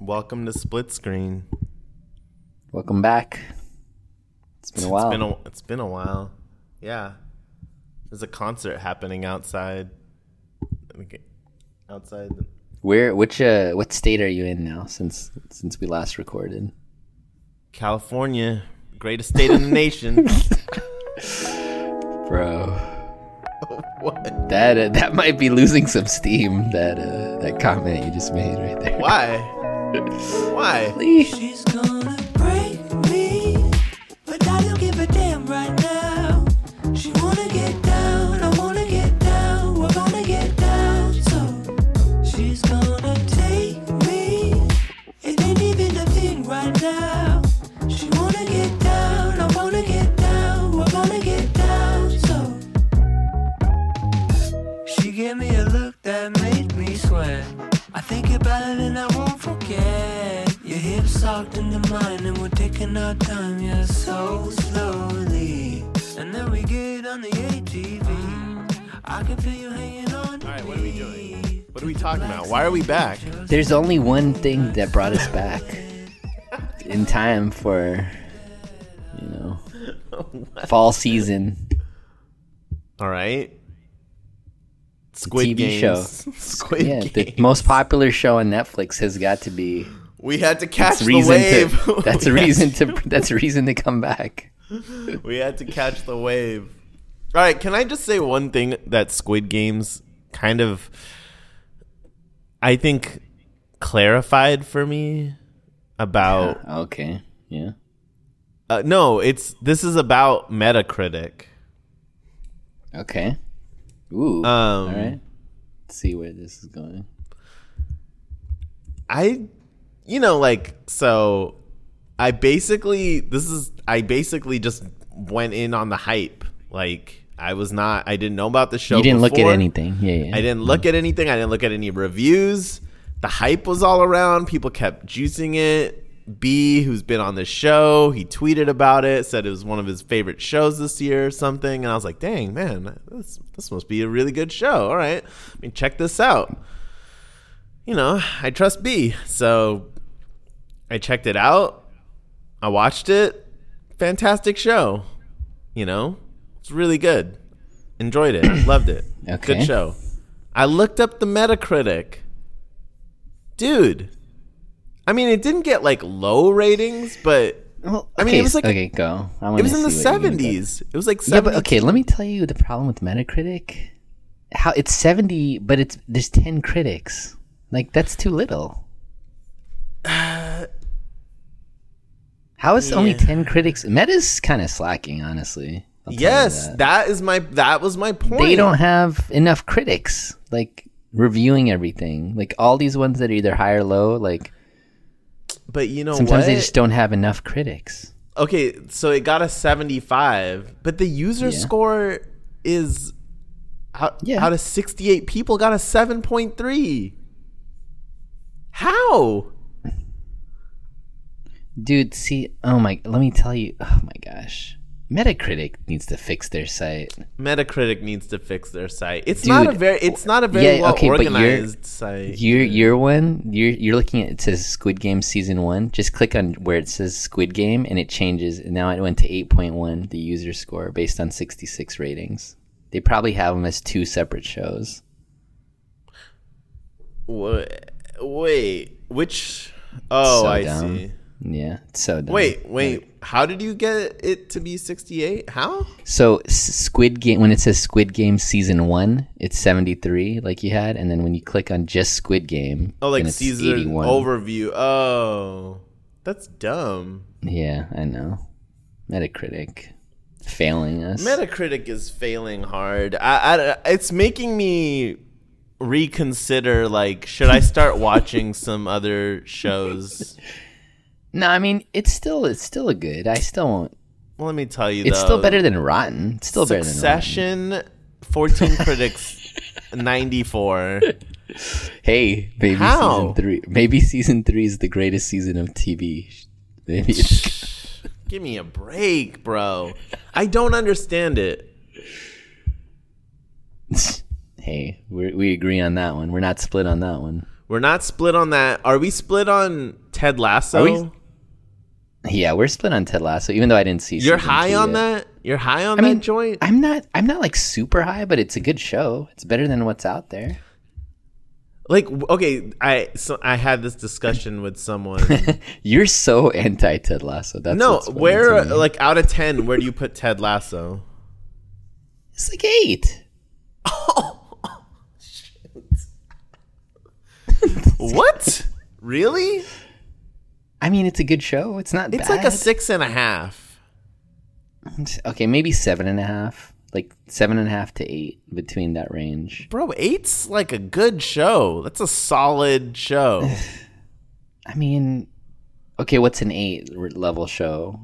Welcome to Split Screen. Welcome back. It's been a while. It's been a, it's been a while. Yeah. There's a concert happening outside. Outside. Where? Which? Uh, what state are you in now? Since since we last recorded. California, greatest state in the nation. Bro, what? that uh, that might be losing some steam. That uh, that comment you just made right there. Why? Why? She's gonna Why are we back? There's only one thing that brought us back in time for, you know, fall season. All right. Squid TV Games. show. Squid Yeah, the most popular show on Netflix has got to be. we had to catch the wave. to. That's a reason to. That's a reason to come back. We had to catch the wave. All right, can I just say one thing that Squid Games kind of I think clarified for me about Okay. Yeah. uh, no, it's this is about Metacritic. Okay. Ooh. Um all right. Let's see where this is going. I you know like so I basically this is I basically just went in on the hype. Like I was not I didn't know about the show You didn't look at anything. Yeah. yeah. I didn't look mm. at anything. I didn't look at any reviews. The hype was all around. People kept juicing it. B, who's been on the show, he tweeted about it, said it was one of his favorite shows this year or something. And I was like, dang, man, this, this must be a really good show. All right. I mean, check this out. You know, I trust B. So I checked it out. I watched it. Fantastic show. You know, it's really good. Enjoyed it. Loved it. Okay. Good show. I looked up the Metacritic. Dude. I mean, it didn't get like low ratings, but Well, I mean, it was like- okay, go. I it was in the see what you mean by- 70s. It was like 70s. Yeah, but okay, let me tell you the problem with Metacritic. How it's 70, but it's there's 10 critics. Like that's too little. How is only 10 critics? Meta's kind of slacking, honestly. Yes, that. that is my that was my point. They don't have enough critics like reviewing everything. Like all these ones that are either high or low, like But you know sometimes what? they just don't have enough critics. okay, so it got a 75, but the user Yeah. score is out, Yeah. out of 68 people got a 7.3. How? Dude, see, oh my, let me tell you, oh my gosh. Metacritic needs to fix their site. Metacritic needs to fix their site. It's not a very it's not a very yeah, well okay, but organized site. Your your one, you're you're looking at it says Squid Game season one. Just click on where it says Squid Game, and it changes. And now it went to eight point one, the user score based on sixty six ratings. They probably have them as two separate shows. Wha- Wait, which Oh, So I dumb. see. Yeah, so dumb. Wait, wait. How did you get it to be 68? How? So Squid Game, when it says Squid Game season one, it's seventy three, like you had, and then when you click on just Squid Game, Oh, like it's season 81. overview. Oh, that's dumb. Yeah, I know. Metacritic failing us. Metacritic is failing hard. I, I, it's making me reconsider. Like, should I start watching some other shows? No, I mean it's still it's still a good. I still won't. Well, let me tell you, It's though, still better than Rotten. It's still better than. Succession. 14 critics, 94. Hey, maybe How? season three. Maybe season three is the greatest season of TV. Maybe it's, Give me a break, bro. I don't understand it. hey, we we agree on that one. We're not split on that one. We're not split on that. Are we split on Ted Lasso? Yeah, we're split on Ted Lasso, even though I didn't see. You're high on yet. that? You're high on I that mean, joint? I'm not. I'm not like super high, but it's a good show. It's better than what's out there. Like okay, I so I had this discussion with someone. You're so anti Ted Lasso. That's no, where like out of 10, where do you put Ted Lasso? it's like eight. Oh, what? really? I mean, it's a good show. It's not. It's bad. like a six and a half. Okay, maybe seven and a half. Like seven and a half to eight between that range. Bro, eight's like a good show. That's a solid show. I mean, okay, what's an eight level show?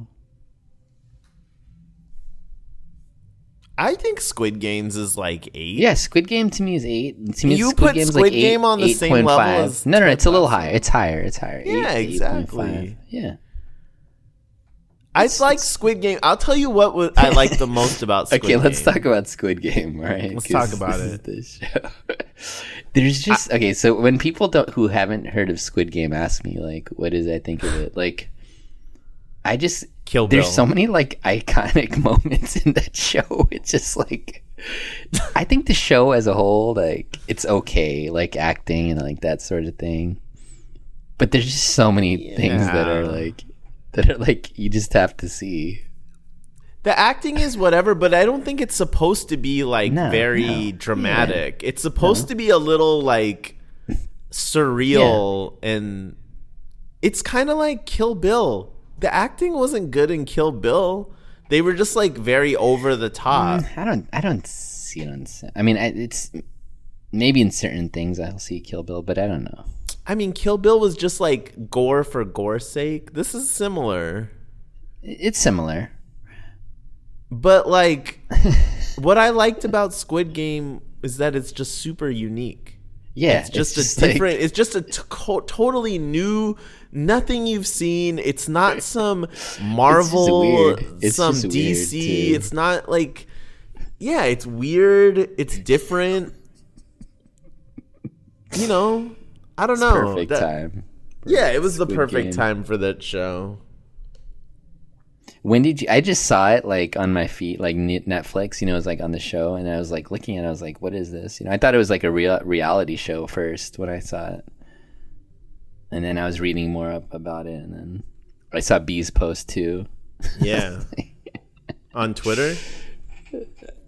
I think Squid Games is like eight. Yeah, Squid Game to me is eight. To me, You Squid put Game's Squid like eight, Game on the same level 8.5. as No, no, no, it's a little higher. It's higher. It's higher. Yeah, Eight exactly. 8.5. Yeah. I like Squid Game. I'll tell you what I like the most about Squid Game Okay, let's talk about Squid Game, right? Let's talk about this it. is the show. There's just okay. So when people don't who haven't heard of Squid Game ask me like, what is I think of it? Like, I just Kill there's so many like iconic moments in that show. It's just like, I think the show as a whole, like, it's okay, like acting and like that sort of thing. But there's just so many things that are like, that are like you just have to see. The acting is whatever, but I don't think it's supposed to be like No, very no. dramatic. It's supposed to be a little like surreal and it's kind of like Kill Bill. The acting wasn't good in Kill Bill. They were just like very over the top. Mm, I don't. I don't see it on. I mean, it's maybe in certain things I'll see Kill Bill, but I don't know. I mean, Kill Bill was just like gore for gore's sake. This is similar. It's similar. But like what I liked about Squid Game is that it's just super unique. Yeah, It's just it's a like- different. it's just a t- totally new. Nothing you've seen. It's not some Marvel. It's some DC. It's not like, yeah, it's weird. It's different. You know, I don't know. perfect That- time. Yeah, it was the perfect Game. time for that show. When did you? I just saw it like on my feet, like Netflix. You know, it was like on the show, and I was like looking at. it, I was like, "What is this?" You know, I thought it was like a real reality show first when I saw it, and then I was reading more up about it, and then I saw B's post too. Yeah, on Twitter.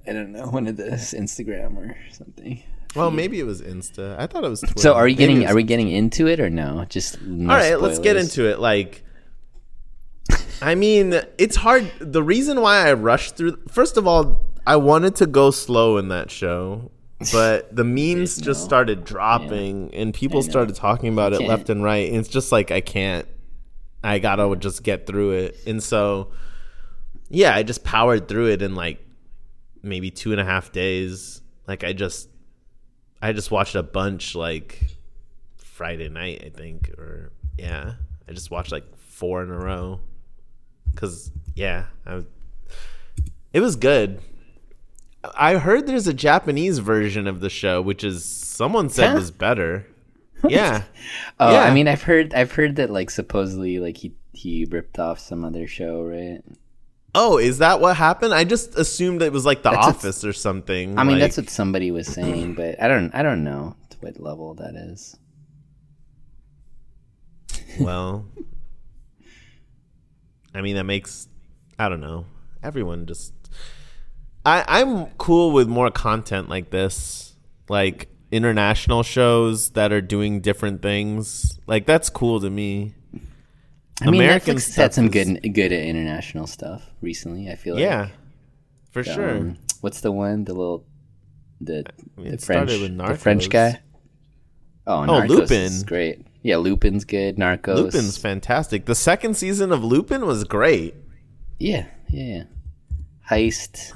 I don't know, one of this Instagram or something. Well, maybe it was Insta. I thought it was Twitter. So, are you Maybe getting? was Are we getting into it or no? Just no All right, let's get into it. Like, I mean, it's hard. The reason why I rushed through, first of all, I wanted to go slow in that show, but the memes just started dropping and people started talking about it can't. left and right. And it's just like, I can't, I gotta just get through it. And so, yeah, I just powered through it in like maybe two and a half days. Like, I just, I just watched a bunch like Friday night, I think, or yeah, I just watched like four in a row. Cause yeah, I, it was good. I heard there's a Japanese version of the show, which is someone said Huh? was better. Yeah, Oh, Yeah. I mean, I've heard, I've heard that like supposedly like he he ripped off some other show, right? Oh, is that what happened? I just assumed it was like The That's Office or something. I mean, like- that's what somebody was saying, but I don't, I don't know to what level that is. well. I mean, that makes I don't know. Everyone just I I'm cool with more content like this, like international shows that are doing different things. Like that's cool to me. I mean, American Netflix has had some good, good at international stuff recently. I feel like. Yeah, for sure. Um, what's the one? The little, the, the French, with the French guy. Oh, Narcos Lupin. is great. Yeah, Lupin's good. Narcos. Lupin's fantastic. The second season of Lupin was great. Yeah, yeah, yeah. Heist.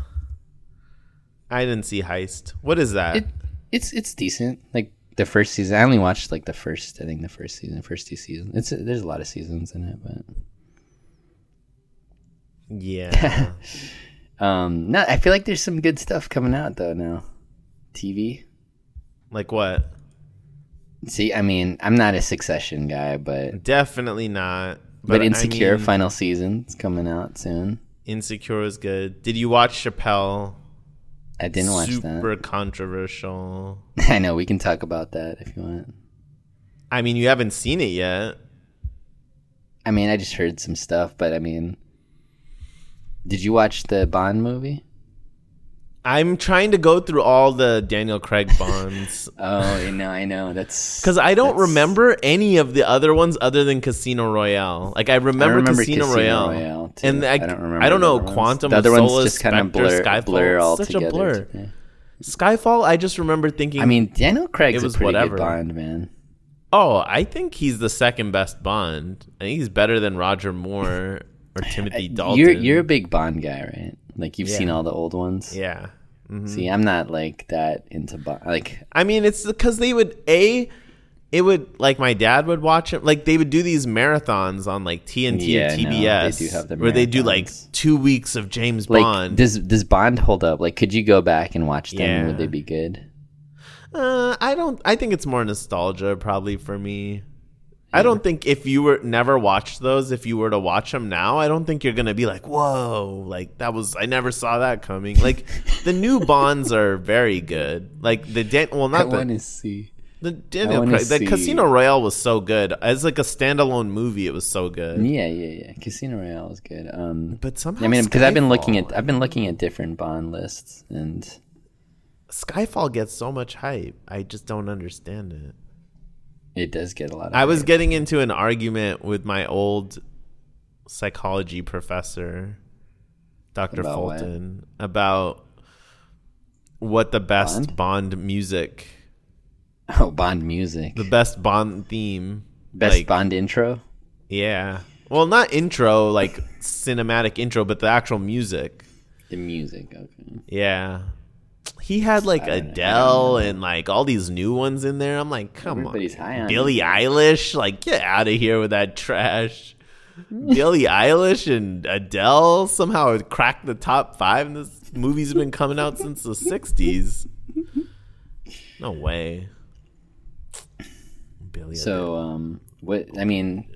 I didn't see Heist. What is that? It, it's it's decent. Like the first season, I only watched like the first. I think the first season, first two seasons. It's there's a lot of seasons in it, but yeah. um, no, I feel like there's some good stuff coming out though now. TV, like what? See, I mean, I'm not a Succession guy, but Definitely not. but, I Insecure mean, final season's coming out soon. Insecure is good. Did you watch Chappelle? I didn't watch that. Super controversial. I know we can talk about that if you want. I mean, you haven't seen it yet. I mean, I just heard some stuff, but I mean, did you watch the Bond movie? I'm trying to go through all the Daniel Craig Bonds Oh, I know, I know. That's because I don't that's- remember any of the other ones other than Casino Royale. Like I remember, remember Casino, Casino Royale, Royale, too. and I, I don't remember I don't know ones. Quantum The of other ones Solace, just kind of blur Skyfall. blur all Such together. a blur. me. Skyfall. I just remember thinking. I mean, Daniel Craig's It was a pretty whatever. good Bond man. oh, I think he's the second best Bond. I think he's better than Roger Moore or Timothy Dalton. You're you're a big Bond guy, right? Like you've Yeah. seen all the old ones. yeah. See, I'm not like that into Bond. Like I mean, it's because they would a, it would like my dad would watch it. Like they would do these marathons on like TNT Yeah, and no, they TBS, do have the where they do like two weeks of James like Bond. does does Bond hold up? Like could you go back and watch them? Yeah. Would they be good? uh, I don't. I think it's more nostalgia probably for me. I don't think if you were never watched those, if you were to watch them now, I don't think you're gonna be like, "Whoa!" Like that was I never saw that coming. Like the new Bonds are very good. Like the Dan- well, I not want the to see. the Daniel Craig, the Casino Royale was so good as like a standalone movie. It was so good. Yeah, yeah, yeah. Casino Royale is good. Um, But somehow, I mean, because I've been looking at I've been looking at different Bond lists, and Skyfall gets so much hype. I just don't understand it. It does get a lot. of I was getting into an argument with my old psychology professor, Dr. About what? Fulton, about what the best Bond, music, oh Bond music, the best Bond theme, best like, Bond intro. Yeah. Well, not intro, like cinematic intro, but the actual music. The music, okay. Yeah. He had like I don't- I don't Adele and like all these new ones in there. I'm like, come Everybody's on. high on Billie it. Eilish, like get out of here with that trash. Billie Eilish and Adele somehow cracked the top five, and this movie's been coming out since the '60s. No way. Billie. Adele. So, um, what? I mean,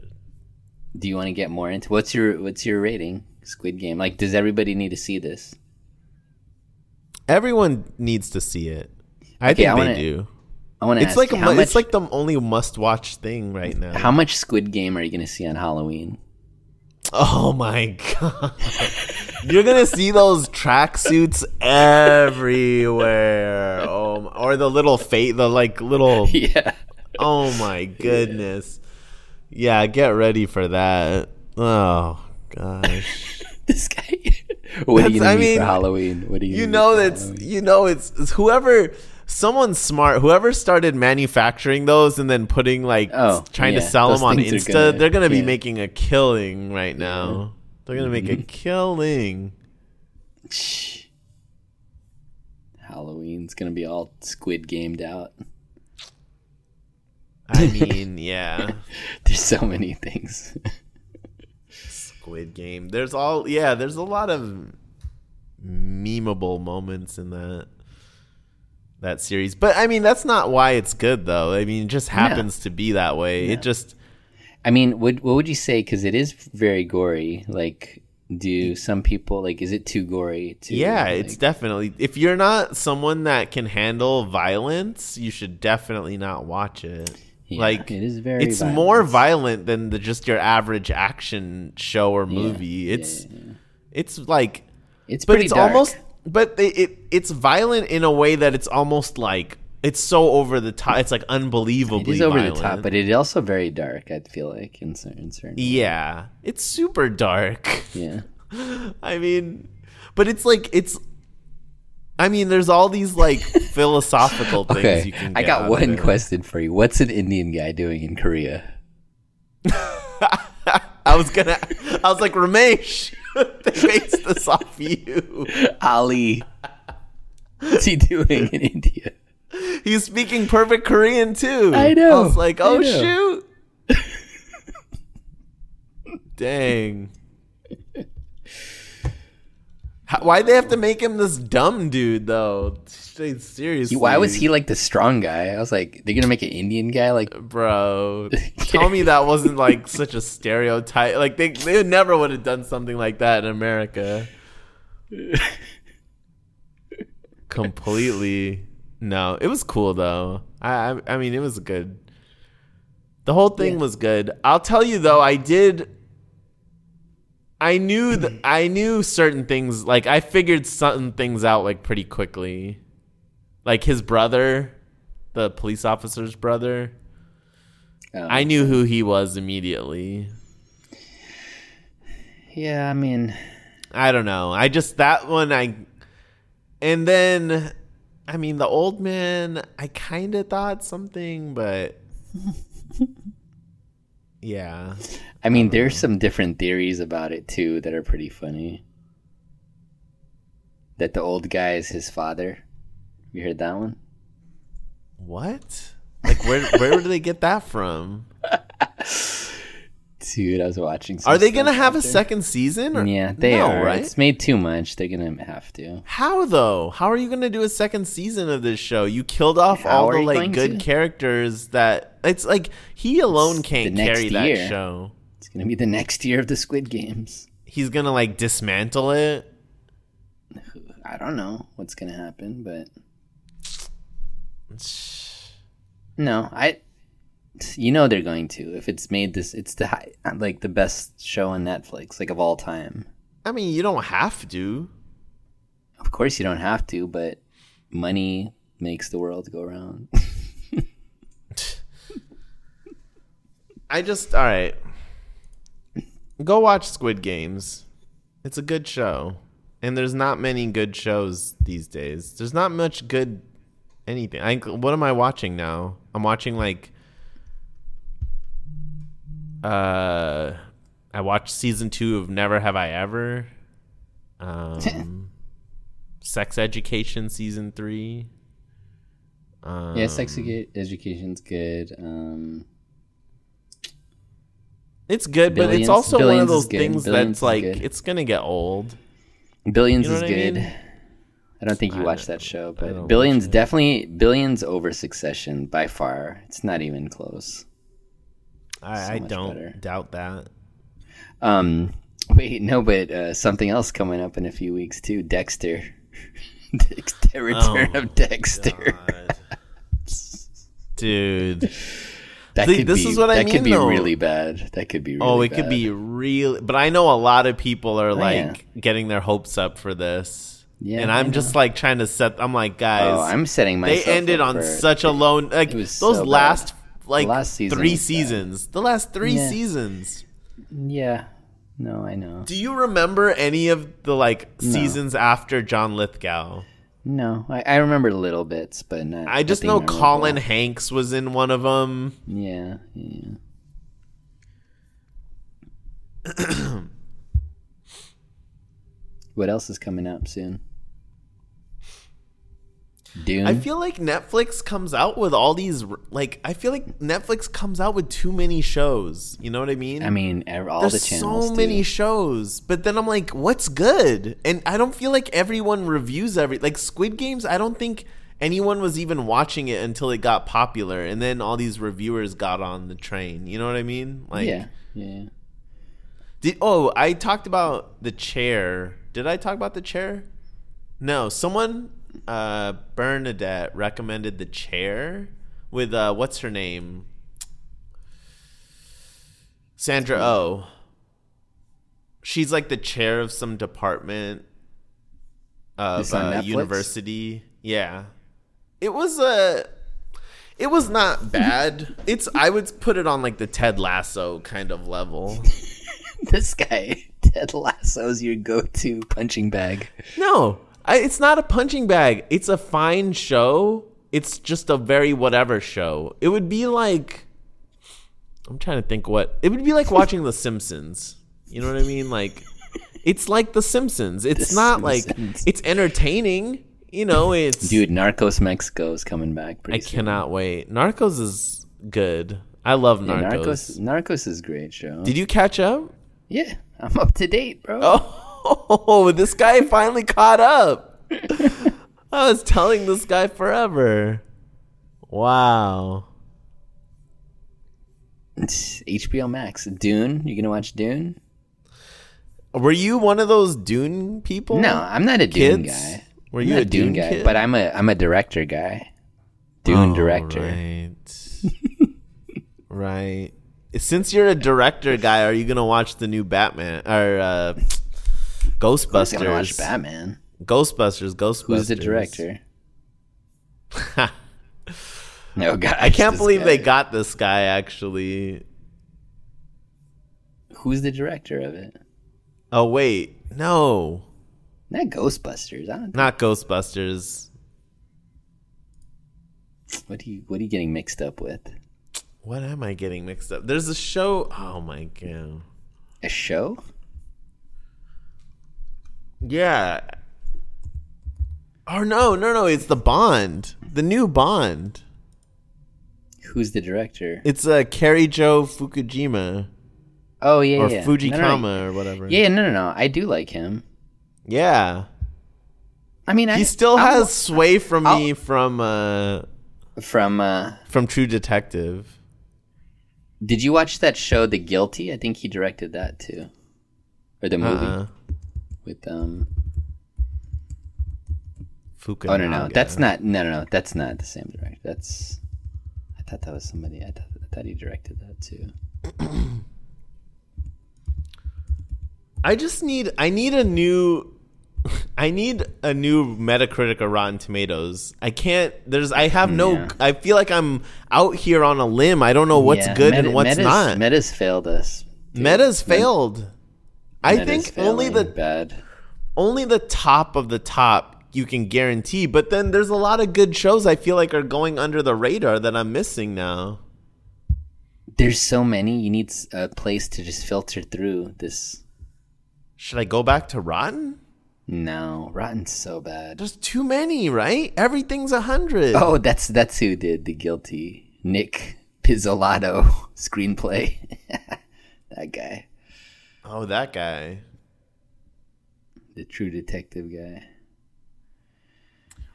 do you want to get more into what's your what's your rating? Squid Game. Like, does everybody need to see this? Everyone needs to see it. I Okay, think I they wanna- do. I want to It's like a, much, it's like the only must-watch thing right now. how much Squid Game are you going to see on Halloween? Oh my god. You're gonna see those tracksuits everywhere. Oh, or the little fate, the like little. yeah. Oh my goodness. Yeah, get ready for that. Oh gosh. This guy. What are you That's- to I need for mean, Halloween? What do you? You gonna know that's Halloween? you know it's, it's whoever someone smart whoever started manufacturing those and then putting like Oh, trying to sell those them on Insta. gonna- they're gonna be yeah. making a killing right now. They're gonna make a Mm-hmm. killing. Shh. Halloween's going to be all Squid Gamed out. I mean, yeah. There's so many things. Squid Game. There's all yeah, there's a lot of memeable moments in that that series. But I mean, that's not why it's good though. I mean, it just happens to be that way. It just I mean, would what would you say? Because it is very gory. Like, do some people like? Is it too gory? To, yeah, like, it's definitely if you're not someone that can handle violence, you should definitely not watch it. Yeah, like it is very. it's violent. more violent than the just your average action show or movie. Yeah, it's yeah, it's like It's but it's dark. almost but it, it it's violent in a way that it's almost like it's so over the top it's like It unbelievably is over violent. the top, but it is also very dark. I feel like in certain, certain yeah it's super dark yeah. i mean but it's like it's i mean there's all these like philosophical things Okay, you can I got out one it. question for you. What's an Indian guy doing in Korea? i was gonna i was like ramesh they based this off you Ali. What's he doing in India? he's speaking perfect korean too I know, i was like oh shoot dang How, why'd they have to make him this dumb dude though? Seriously, Why was he like the strong guy? I was like, they're gonna make an Indian guy like bro? Tell me that wasn't like such a stereotype. Like they they never would have done something like that in America. Completely. No, it was cool though. I I, I mean, it was good. The whole thing Yeah. was good. I'll tell you though, I did. I knew that I knew certain things. Like I figured certain things out like pretty quickly. Like his brother, the police officer's brother. um, I knew who he was immediately. Yeah, I mean, I don't know. I just that one I and then I mean the old man I kind of thought something but yeah. I mean, there's um, some different theories about it too that are pretty funny. That the old guy is his father. You heard that one? What? Like where where did they get that from? Dude, I was watching. Are they going to have a there. second season or Yeah, they No, are. right? It's made too much. They're gonna have to. How though? How are you going to do a second season of this show? You killed off How all the like good to? characters that it's like he alone It's can't carry that show. It's gonna be the next year of the Squid Games. He's going to like dismantle it. I don't know what's gonna happen, but no, I. You know they're going to. If it's made this, it's the high, like the best show on Netflix, like of all time. I mean, you don't have to. Of course, you don't have to, but money makes the world go round. I just all right. Go watch Squid Games. It's a good show. And there's not many good shows these days. There's not much good anything. I what am I watching now? I'm watching like uh I watched season 2 of Never Have I Ever. Um Sex Education season 3. Um, yeah, sex edu- education's good. Um, It's good, but it's also one of those things Billions that's like good. it's gonna get old. Billions You know is what I good. mean? I don't think you watched that show, but Billions definitely Billions over Succession by far. It's not even close. I, So I don't better. doubt that. Um, wait, no, but uh, something else coming up in a few weeks too. Dexter, Dexter, Return Oh, of Dexter. Dude. That See, could this be, is what I mean. that could be though. really bad. That could be really oh, it could be real. But I know a lot of people are like yeah. getting their hopes up for this. Yeah, and I'm just like trying to set. I'm like, guys, Oh, I'm setting they ended on such a low. Like those so bad. last like last season three seasons. The last three Yeah. seasons. Yeah, no, I know. Do you remember any of the like seasons after John Lithgow? No, I, I remember little bits, but not. I just know memorable. Colin Hanks was in one of them. Yeah, yeah. what else is coming up soon? Dune. I feel like Netflix comes out with all these like I feel like Netflix comes out with too many shows. You know what I mean? I mean, all There's the channels. so many shows, but then I'm like, what's good? And I don't feel like everyone reviews every like Squid Games. I don't think anyone was even watching it until it got popular, and then all these reviewers got on the train. You know what I mean? Like, yeah, yeah. Did oh I talked about the chair? Did I talk about the chair? No, someone uh Bernadette recommended the chair with uh what's her name? Sandra Oh. She's like the chair of some department of uh, university. Yeah. It was a it was not bad. it's I would put it on like the Ted Lasso kind of level. This guy, Ted Lasso Lasso's your go-to punching bag. No, I, it's not a punching bag. It's a fine show. It's just a very whatever show. It would be like I'm trying to think what it would be like watching The Simpsons. You know what I mean? Like it's like The Simpsons. It's The not like it's entertaining. You know, it's Dude, Narcos Mexico is coming back. Pretty I soon. cannot wait. Narcos is good. I love Yeah, Narcos. Narcos. Narcos is a great show. Did you catch up? yeah, I'm up to date, bro. Oh, Oh, this guy finally caught up. I was telling this guy forever. Wow. It's HBO Max. Dune. You gonna watch Dune? Were you one of those Dune people? No, I'm not a Dune Kids? guy. Were I'm you a Dune guy? kid? But I'm a I'm a director guy. Dune Oh, director. Right. right. Since you're a director guy, are you gonna watch the new Batman or uh, Ghostbusters? watch Batman. Ghostbusters. Ghostbusters. Who's the director? Oh, no, God, I can't believe they got this guy. Actually. Who's the director of it? Oh wait, no, Not Ghostbusters. I don't. not Ghostbusters. What are you What are you getting mixed up with? What am I getting mixed up? There's a show. Oh my god. A show? Yeah. Oh no, no, no! It's the Bond, the new Bond. Who's the director? It's uh, Cary Joe Fukujima Oh yeah, or yeah. Fujikama No, no, or whatever. Yeah, no, no, no. I do like him. yeah. I mean, I He still I'll- has sway from I'll- me from uh from. uh from True Detective. Did you watch that show, The Guilty? I think he directed that too, or the movie Uh, with um. Fukunaga. Oh no, no, that's not. No, no, no, that's not the same director. That's. I thought that was somebody. I thought, I thought he directed that too. I just need I need a new I need a new Metacritic or Rotten Tomatoes. I can't there's I have no Yeah. I feel like I'm out here on a limb. I don't know what's Yeah, good Meta- and what's Meta's, not. Meta's failed us. dude. Meta's failed. I think only the bad. only the top of the top you can guarantee, but then there's a lot of good shows I feel like are going under the radar that I'm missing now. There's so many. You need a place to just filter through this. Should I go back to Rotten? No, Rotten's so bad. There's too many, right? Everything's a hundred. Oh, that's that's who did the guilty. Nic Pizzolatto screenplay. that guy, Oh, that guy. the True Detective guy.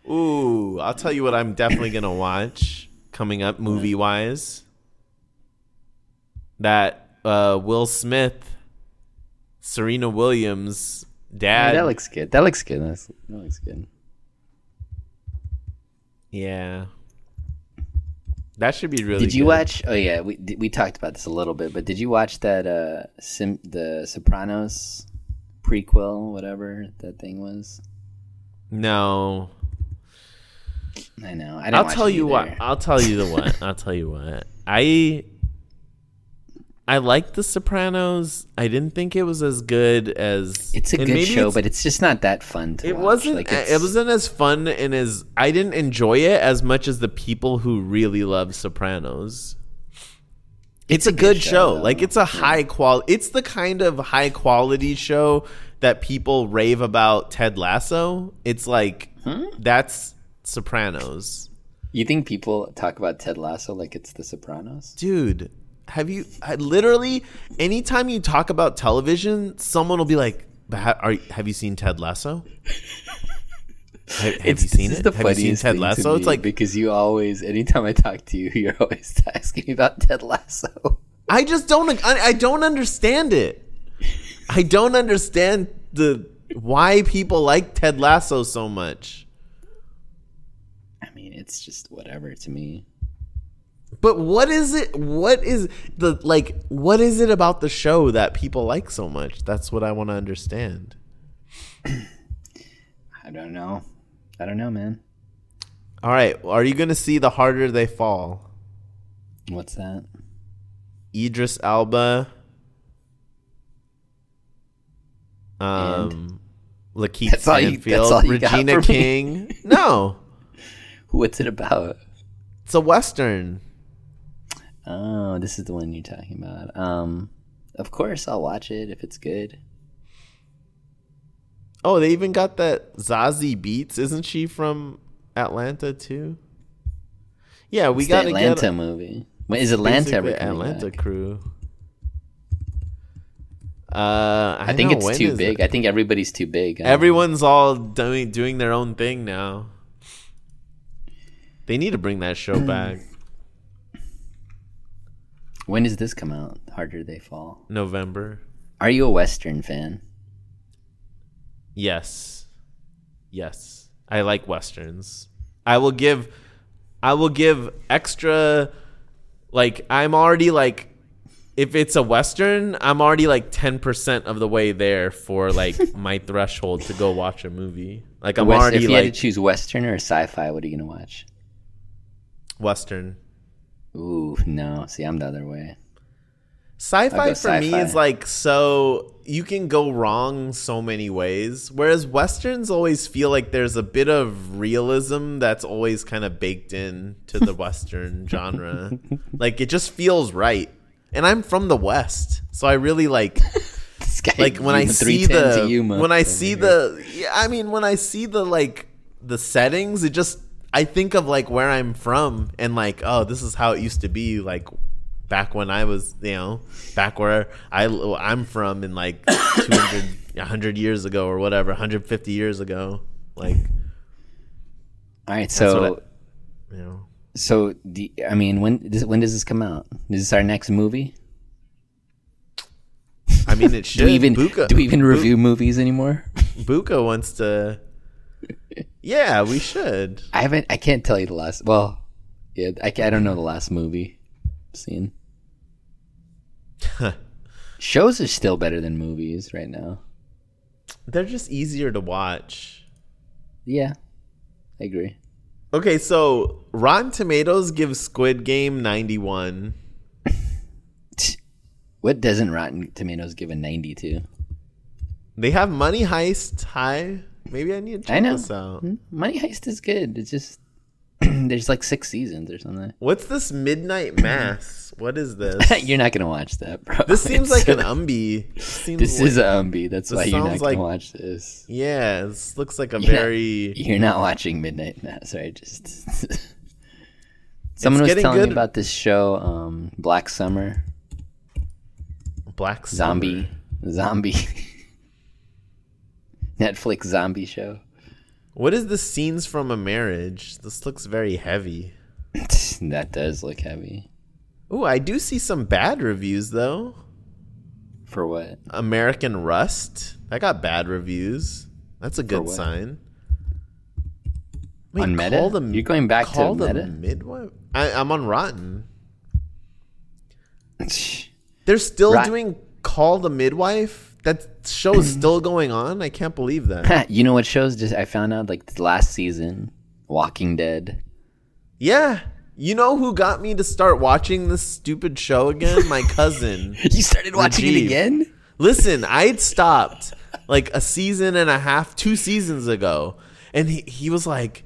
Ooh, I'll tell you what I'm definitely gonna watch coming up movie wise. That uh, Will Smith, Serena Williams, Yeah, dad. that looks good. That looks good. That's, that looks good. yeah, that should be really. Did you good. watch? Oh yeah, we we talked about this a little bit, but did you watch that uh Sim, the Sopranos prequel, whatever that thing was? No, I know. I didn't I'll watch tell you what. I'll tell you the what. I'll tell you what. I I liked The Sopranos. I didn't think it was as good as It's a good show, it's- but it's just not that fun to It watch. wasn't. Like, it wasn't as fun and as I didn't enjoy it as much as the people who really love Sopranos. It's, a, good, show. though. Like it's a high quality. It's the kind of high quality show that people rave about. Ted Lasso. It's like Hmm? that's Sopranos, You think people talk about Ted Lasso like it's The Sopranos? dude. Have you I, literally anytime you talk about television, someone will be like, "But ha- "Are have you seen Ted Lasso?" Have, have you seen it? The have you seen Ted Lasso? It's like because you always, anytime I talk to you, you're always asking me about Ted Lasso. I just don't. I, I don't understand it. I don't understand the why people like Ted Lasso so much. I mean, it's just whatever to me. But what is it? What is the like? What is it about the show that people like so much? That's what I want to understand. I don't know. I don't know, man. All right, are you going to see the harder they fall? What's that? Idris Elba, um, LaKeith That's all you- that's Stanfield, all you Regina? King. No, What's it about? it's a western. Oh, this is the one you're talking about. Um, of course I'll watch it if it's good. Oh, they even got that Zazie Beetz. Isn't she from Atlanta too? Yeah, we got the Atlanta get movie. Wait, is Atlanta ever Atlanta back? crew. Uh, I, I think know, it's too big. it? I think everybody's too big. Um, Everyone's all doing doing their own thing now. They need to bring that show back. When does this come out? Harder they fall. November. Are you a Western fan? Yes. Yes. I like westerns. I will give I will give extra like I'm already like if it's a western, I'm already like 10% of the way there for like my threshold to go watch a movie. Like I'm West- already if you like had to choose Western or sci-fi, what are you gonna watch? western. Ooh, no. See, I'm the other way. Sci-fi for me sci-fi. is like so you can go wrong so many ways. Whereas westerns always feel like there's a bit of realism that's always kind of baked in to the western genre. Like it just feels right. And I'm from the west, so I really like like when I see the when I see the yeah, I mean when I see the like the settings, it just I think of like where I'm from and like oh this is how it used to be like back when I was you know back where I I'm from in like 200 100 years ago or whatever 150 years ago like All right, so you know so the, I mean, when does when does this come out? Is this our next movie? I mean it should Do we even Buka, do we even review movies anymore? Buka wants to yeah we should I haven't. I can't tell you the last. Well, yeah, I, I don't know the last movie I've seen. Shows are still better than movies right now. they're just easier to watch Yeah, I agree. Okay, so Rotten Tomatoes gives Squid Game 91. What doesn't Rotten Tomatoes give a ninety-two? They have Money Heist high. Maybe I need to check I know. this out. Hmm? Money Heist is good. It's just there's like six seasons or something. What's this Midnight Mass? What is this? You're not gonna watch that, bro. This seems It's- like an umbi. This, like- is a Umbi. That's why you're not gonna watch this. yeah. This looks like a You're not- very You're not watching Midnight Mass, right? Just someone was telling good. me about this show, um, Black Summer, black zombie, zombie, Netflix zombie show. What is the scenes from a marriage? This looks very heavy. that does look heavy. Oh, I do see some bad reviews though. For what? American Rust. That got bad reviews. That's a good sign. On Meta? the- You're going back to the Meta? midwife. I, I'm on Rotten. They're still Rot- doing Call the Midwife. That show's still going on. I can't believe that. you know what shows? Just I found out like last season, Walking Dead. yeah. You know who got me to start watching this stupid show again? My cousin. You started watching it again? Listen, I'd stopped like a season and a half, two seasons ago, and he, he was like,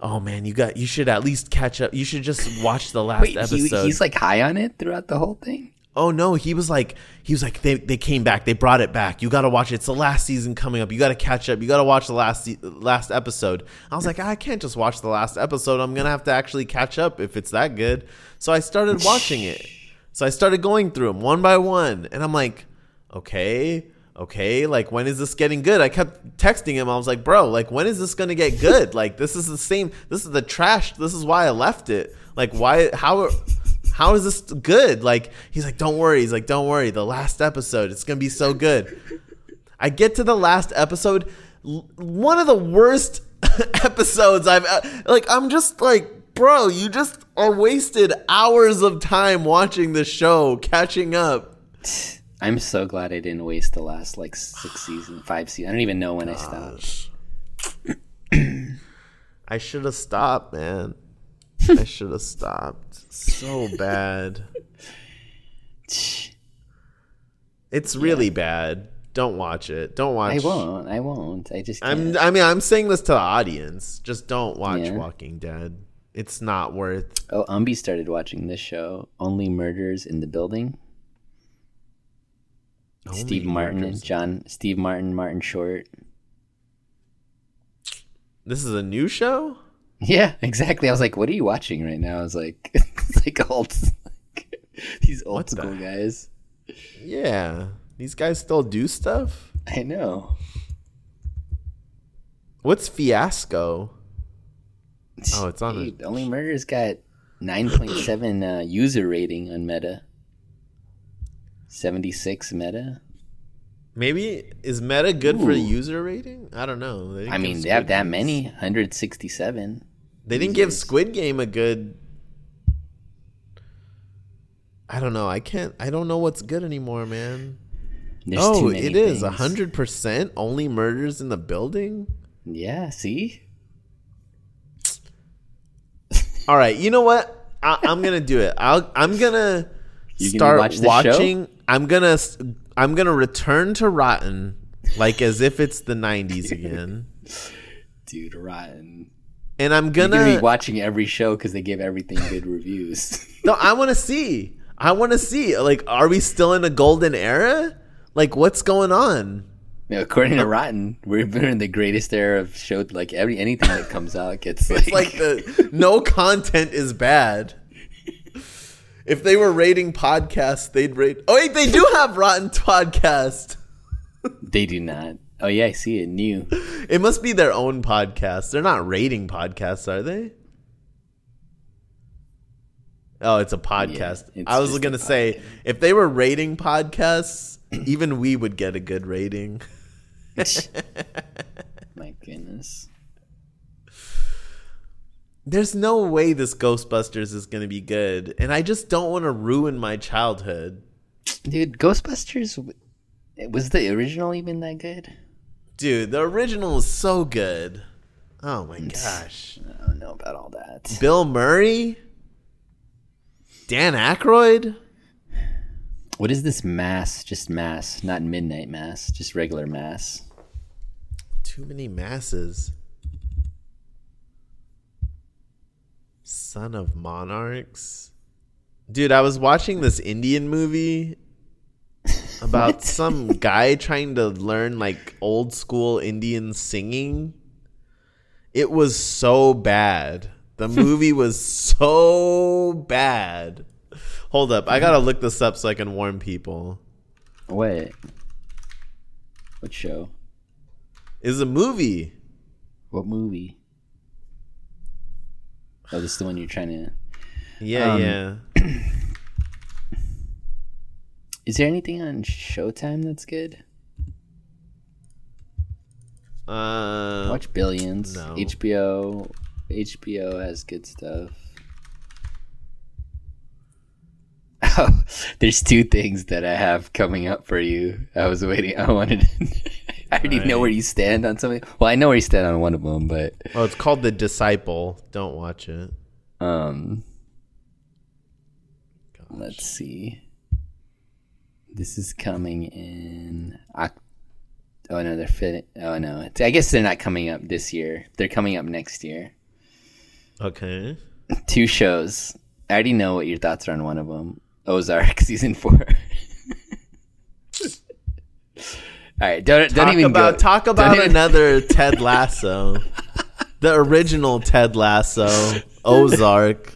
"Oh man, you got you should at least catch up. You should just watch the last Wait, he, episode." he's like high on it throughout the whole thing. Oh no, he was like, he was like, they they came back, they brought it back. You got to watch it. It's the last season coming up. You got to catch up. You got to watch the last last episode. I was like, I can't just watch the last episode. I'm gonna have to actually catch up if it's that good. So I started watching it. So I started going through them one by one, and I'm like, okay, okay, like when is this getting good? I kept texting him. I was like, bro, like when is this gonna get good? Like this is the same. This is the trash. This is why I left it. Like why? How? How is this good? Like he's like, don't worry. He's like, don't worry. The last episode, it's gonna be so good. I get to the last episode, one of the worst episodes I've uh, like. I'm just like, bro, you just are wasted hours of time watching the show, catching up. I'm so glad I didn't waste the last like six seasons, five seasons. I don't even know when I stopped. I should have stopped, man. I should have stopped. So bad. It's really bad. Don't watch it. Don't watch. I won't. I won't. I just. I'm. Can't. I mean, I'm saying this to the audience. Just don't watch Yeah. Walking Dead. It's not worth. oh, Umbi started watching this show. Only Murders in the Building. Steve Martin, Murders. John, Steve Martin, Martin Short. This is a new show. Yeah, exactly. I was like, "What are you watching right now?" I was like, "It's like old, these old What the school guys." Yeah. These guys still do stuff. I know. What's fiasco? Oh, it's on Dude, Only Murders got 9.7 uh, user rating on Meta. 76 Meta. Maybe is Meta good for user rating? I don't know. I mean, they have that many. 167. They didn't give. Squid Game a good. I don't know. I can't. I don't know what's good anymore, man. There's oh, it is a hundred percent only murders in the building. Yeah, see? All right, you know what? I, I'm gonna do it. I'll, I'm gonna You gonna start watch the show? watching. I'm gonna. I'm gonna return to Rotten, like as if it's the '90s again, Dude, rotten. And I'm gonna. to be watching every show because they give everything good reviews. No, I want to see. I want to see. Like, are we still in a golden era? Like, what's going on? Yeah, according to Rotten, we're in the greatest era of show. Like every anything that comes out gets like, It's like the no content is bad. If they were rating podcasts, they'd rate. Oh wait, they do have Rotten Podcast. they do not. Oh yeah, I see it. New. It must be their own podcast. They're not rating podcasts, are they? Oh, it's a podcast. it's I was going to say if they were rating podcasts, even we would get a good rating. My goodness. There's no way this Ghostbusters is going to be good, and I just don't want to ruin my childhood. Dude, Ghostbusters was the original even that good? Dude, the original is so good. Oh my mm. gosh. I don't know about all that. Bill Murray? Dan Aykroyd? What is this mass? Just mass, not midnight mass, just regular mass. Too many masses. Son of Monarchs. Dude, I was watching this Indian movie about What? some guy trying to learn like old school Indian singing. It was so bad. The movie was so bad. Hold up. I got to look this up so I can warn people. What? What show? It's a movie. What movie? Oh, this is the one you're trying to. Yeah, Um, yeah. Is there anything on Showtime that's good? Uh, Watch Billions. no. HBO. HBO has good stuff. Oh, there's two things that I have coming up for you. I was waiting. I wanted. I already know where you stand on something. Well, I know where you stand on one of them, but Oh, it's called The Disciple. Don't watch it. um, let's see. This is coming in. Oh no, they're fit. Oh no, I guess they're not coming up this year. They're coming up next year. Okay. two shows. I already know what your thoughts are on one of them. Ozark season four. All right, don't don't Talk even about go. talk about even- another Ted Lasso. the original Ted Lasso, Ozark.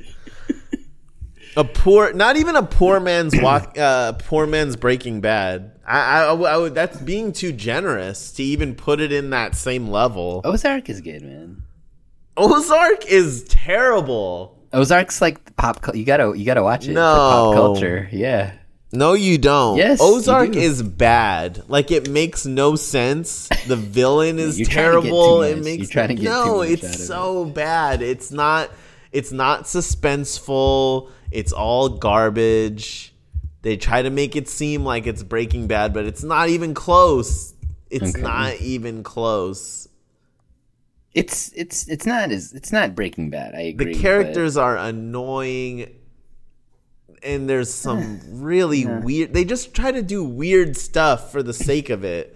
A poor, not even a poor man's walk, uh, poor man's Breaking Bad. I, I, I would- that's being too generous to even put it in that same level. Ozark is good, man. Ozark is terrible. Ozark's like pop. cul- You gotta you gotta watch it No. pop culture. Yeah, No, you don't. Yes, Ozark do. is bad. Like it makes no sense. The villain is You're trying to get terrible. It makes You're trying to get no. it's so bad. It's not. It's not suspenseful. It's all garbage. They try to make it seem like it's Breaking Bad, but it's not even close. It's Okay. not even close. it's it's it's not as it's not Breaking Bad. I The agree. but- characters are annoying and there's some eh, really weird they just try to do weird stuff for the sake of it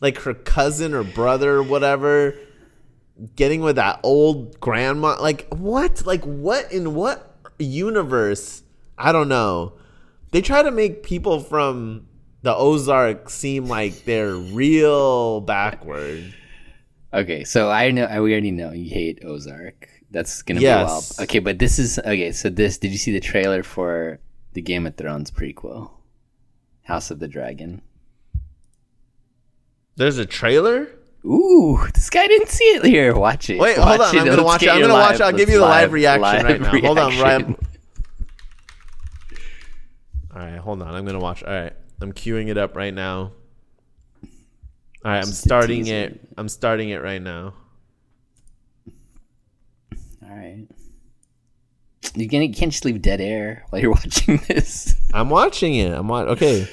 like her cousin or brother or whatever getting with that old grandma like what like what in what universe i don't know they try to make people from the ozark seem like they're real backward Okay, so I know I we already know you hate Ozark. That's gonna Yes. be a while. Okay, but this is okay. So this did you see the trailer for the Game of Thrones prequel, House of the Dragon? There's a trailer. Ooh, this guy didn't see it here. Watch it. Wait, Watch hold on. I'm gonna Let's watch it. I'm gonna live, watch it. I'll give you the live, live- reaction live right now. Hold on. Ryan. All right, hold on. I'm gonna watch. All right, I'm queuing it up right now. All right, I'm starting it. I'm starting it right now. All right. You can't, you can't just leave dead air while you're watching this. I'm watching it. I'm watching. Okay.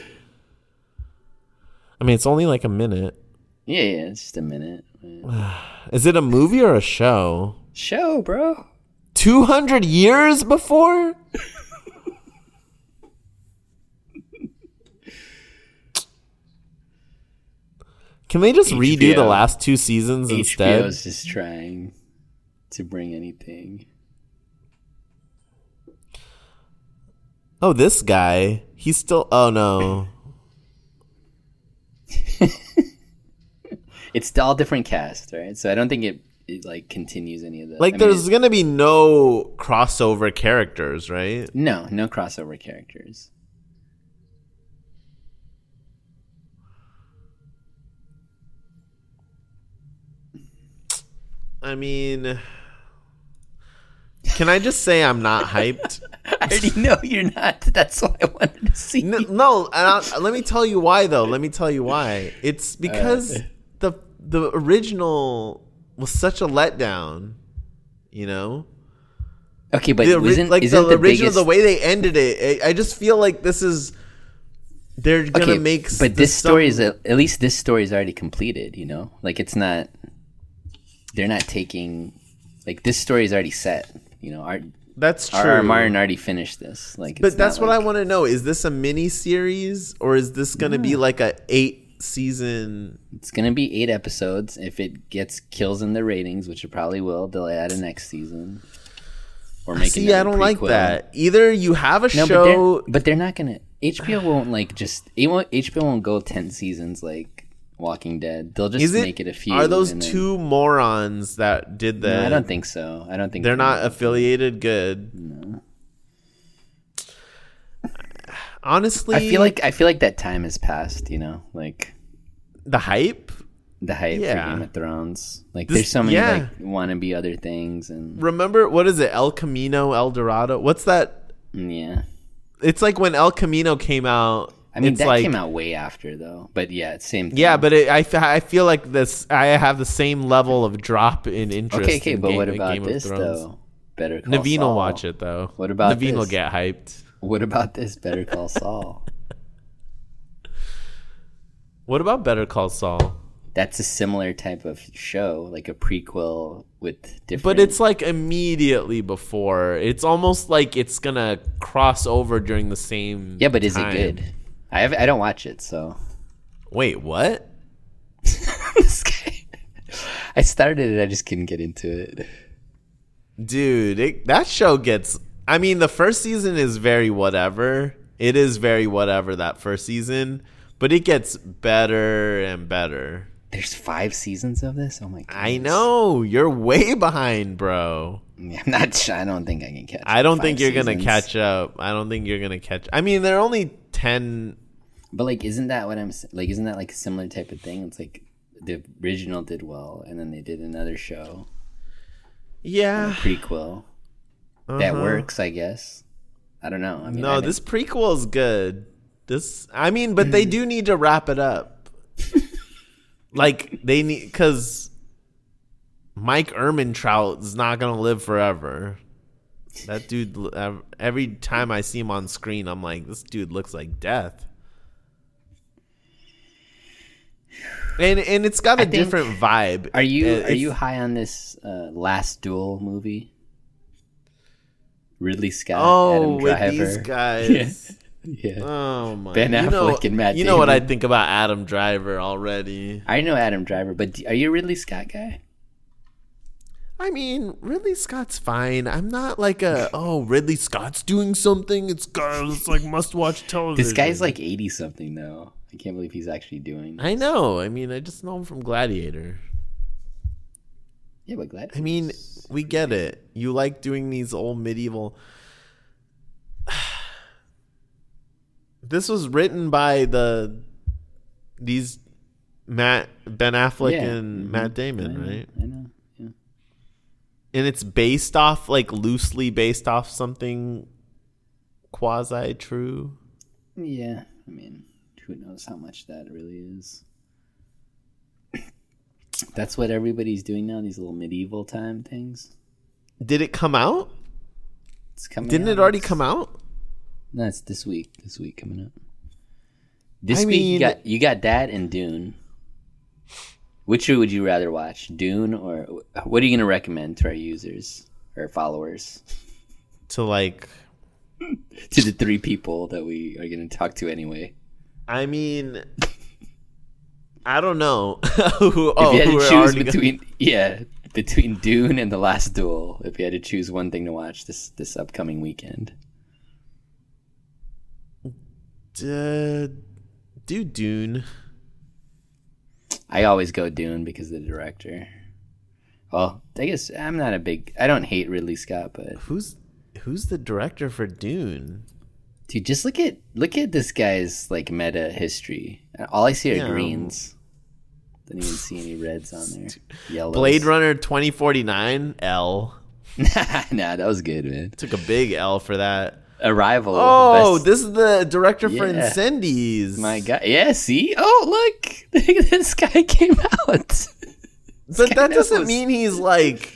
I mean, it's only like a minute. Yeah, yeah, it's just a minute. Is it a movie or a show? Show, bro. 200 years before? Can they just redo the last two seasons instead? HBO's just trying to bring anything. Oh, this guy. He's still. Oh, no. It's all different cast, right? So I don't think it, it like continues any of the Like, I mean, there's going to be no crossover characters, right? no no crossover characters. I mean. Can I just say I'm not hyped? I already know you're not. That's why I wanted to see. No, no and I, let me tell you why though. Let me tell you why. It's because the the original was such a letdown. You know, Okay, but the, isn't like isn't the, the, original, biggest? the way they ended it. I, I just feel like this is they're gonna okay, make. but this story is at at least this story is already completed. You know, like it's not. They're not taking, like this story is already set. You know, Art That's true. R. R. Martin already finished this. Like, but that's what I want to know. Is this a mini series or is this gonna be like a eight season? It's gonna be eight episodes. If it gets kills in the ratings, which it probably will, they'll add a next season. Or make See, I don't like that. Either you have a No, show. but they're, but they're not gonna. HBO won't like just. It won't, HBO won't go ten seasons like Walking Dead. They'll just it? make it a few. are those then- two morons that did that? No, I don't think so. I don't think They're not affiliated. Good. Honestly, I feel like I feel like that time has passed. You know, like the hype. the hype Yeah. for Game of Thrones. Like, This- there's so many yeah. like wannabe other things, and Remember what is it? El Camino, El Dorado. What's that? Mm, yeah. It's like when El Camino came out. I mean, that like, came out way after though. But yeah, it's same. Thing. Yeah, but it, I, I feel like this. I have the same level of drop in interest. okay, okay. in But Game, what about Game this though? Better Call Naveen Saul. will watch it though. What about Naveen will get hyped. What about this? Better Call Saul. What about Better Call Saul? That's a similar type of show, like a prequel with different. But it's like immediately before. It's almost like it's gonna cross over during the same. yeah, but is time. it good? I have, I don't watch it, so Wait, what? I started it, I just couldn't get into it. Dude, it, that show gets. I mean, the first season is very whatever. It is very whatever that first season, but it gets better and better. There's five seasons of this. Oh my god! I know you're way behind, bro. I'm not. I don't think I can catch. I don't think you're gonna catch up. I don't think you're gonna catch. I mean, there are only ten. But like, isn't that what I'm like? Isn't that like a similar type of thing? It's like the original did well, and then they did another show, Yeah, prequel that Uh-huh. works, I guess. I don't know. I mean, no, haven't- this prequel is good. This, I mean, but they do need to wrap it up. like they need because Mike Ehrmantraut is not gonna live forever. That dude, every time I see him on screen, I'm like, this dude looks like death. And and it's got a think- different vibe. Are you Uh, are you high on this uh, Last Duel movie? Ridley Scott, Oh, Adam Driver. these guys. Yeah. Oh my! Ben you know, Affleck and Matt You know what I think about Adam Driver already. I know Adam Driver, but are you a Ridley Scott guy? I mean, Ridley Scott's fine. I'm not like a oh Ridley Scott's doing something. It's it's like must watch television. This guy's like eighty something though. I can't believe he's actually doing. I know. I mean, I just know him from Gladiator. Yeah, but glad. I mean, we get it. You like doing these old medieval. This was written by the these Matt Ben Affleck Yeah. and Mhm. Matt I Damon, know, right? I know. Yeah. And it's based off like loosely based off something quasi true. Yeah. I mean, who knows how much that really is. That's what everybody's doing now. These little medieval time things. Did it come out? It's coming. Didn't out. it already come out? No, it's this week. This week coming up. This I week you got you got that and Dune. Which one would you rather watch, Dune or what are you going to recommend to our users or followers? To like To the three people that we are going to talk to anyway. I mean I don't know. who, oh, if you had to choose between yeah, between Dune and The Last Duel, if you had to choose one thing to watch this this upcoming weekend. Uh, do Dune. I always go Dune because of the director. Well, I guess I'm not a big I don't hate Ridley Scott, but Who's who's the director for Dune? Dude, just look at look at this guy's like meta history. All I see are Yeah. greens. Don't even see any reds on there. Yellows. Blade Runner 2049 L. nah, that was good, man. Took a big L for that. Arrival. Oh, best- this is the director for Incendies. my god. Yeah, see? Oh, look. this guy came out. But that doesn't knows. mean he's like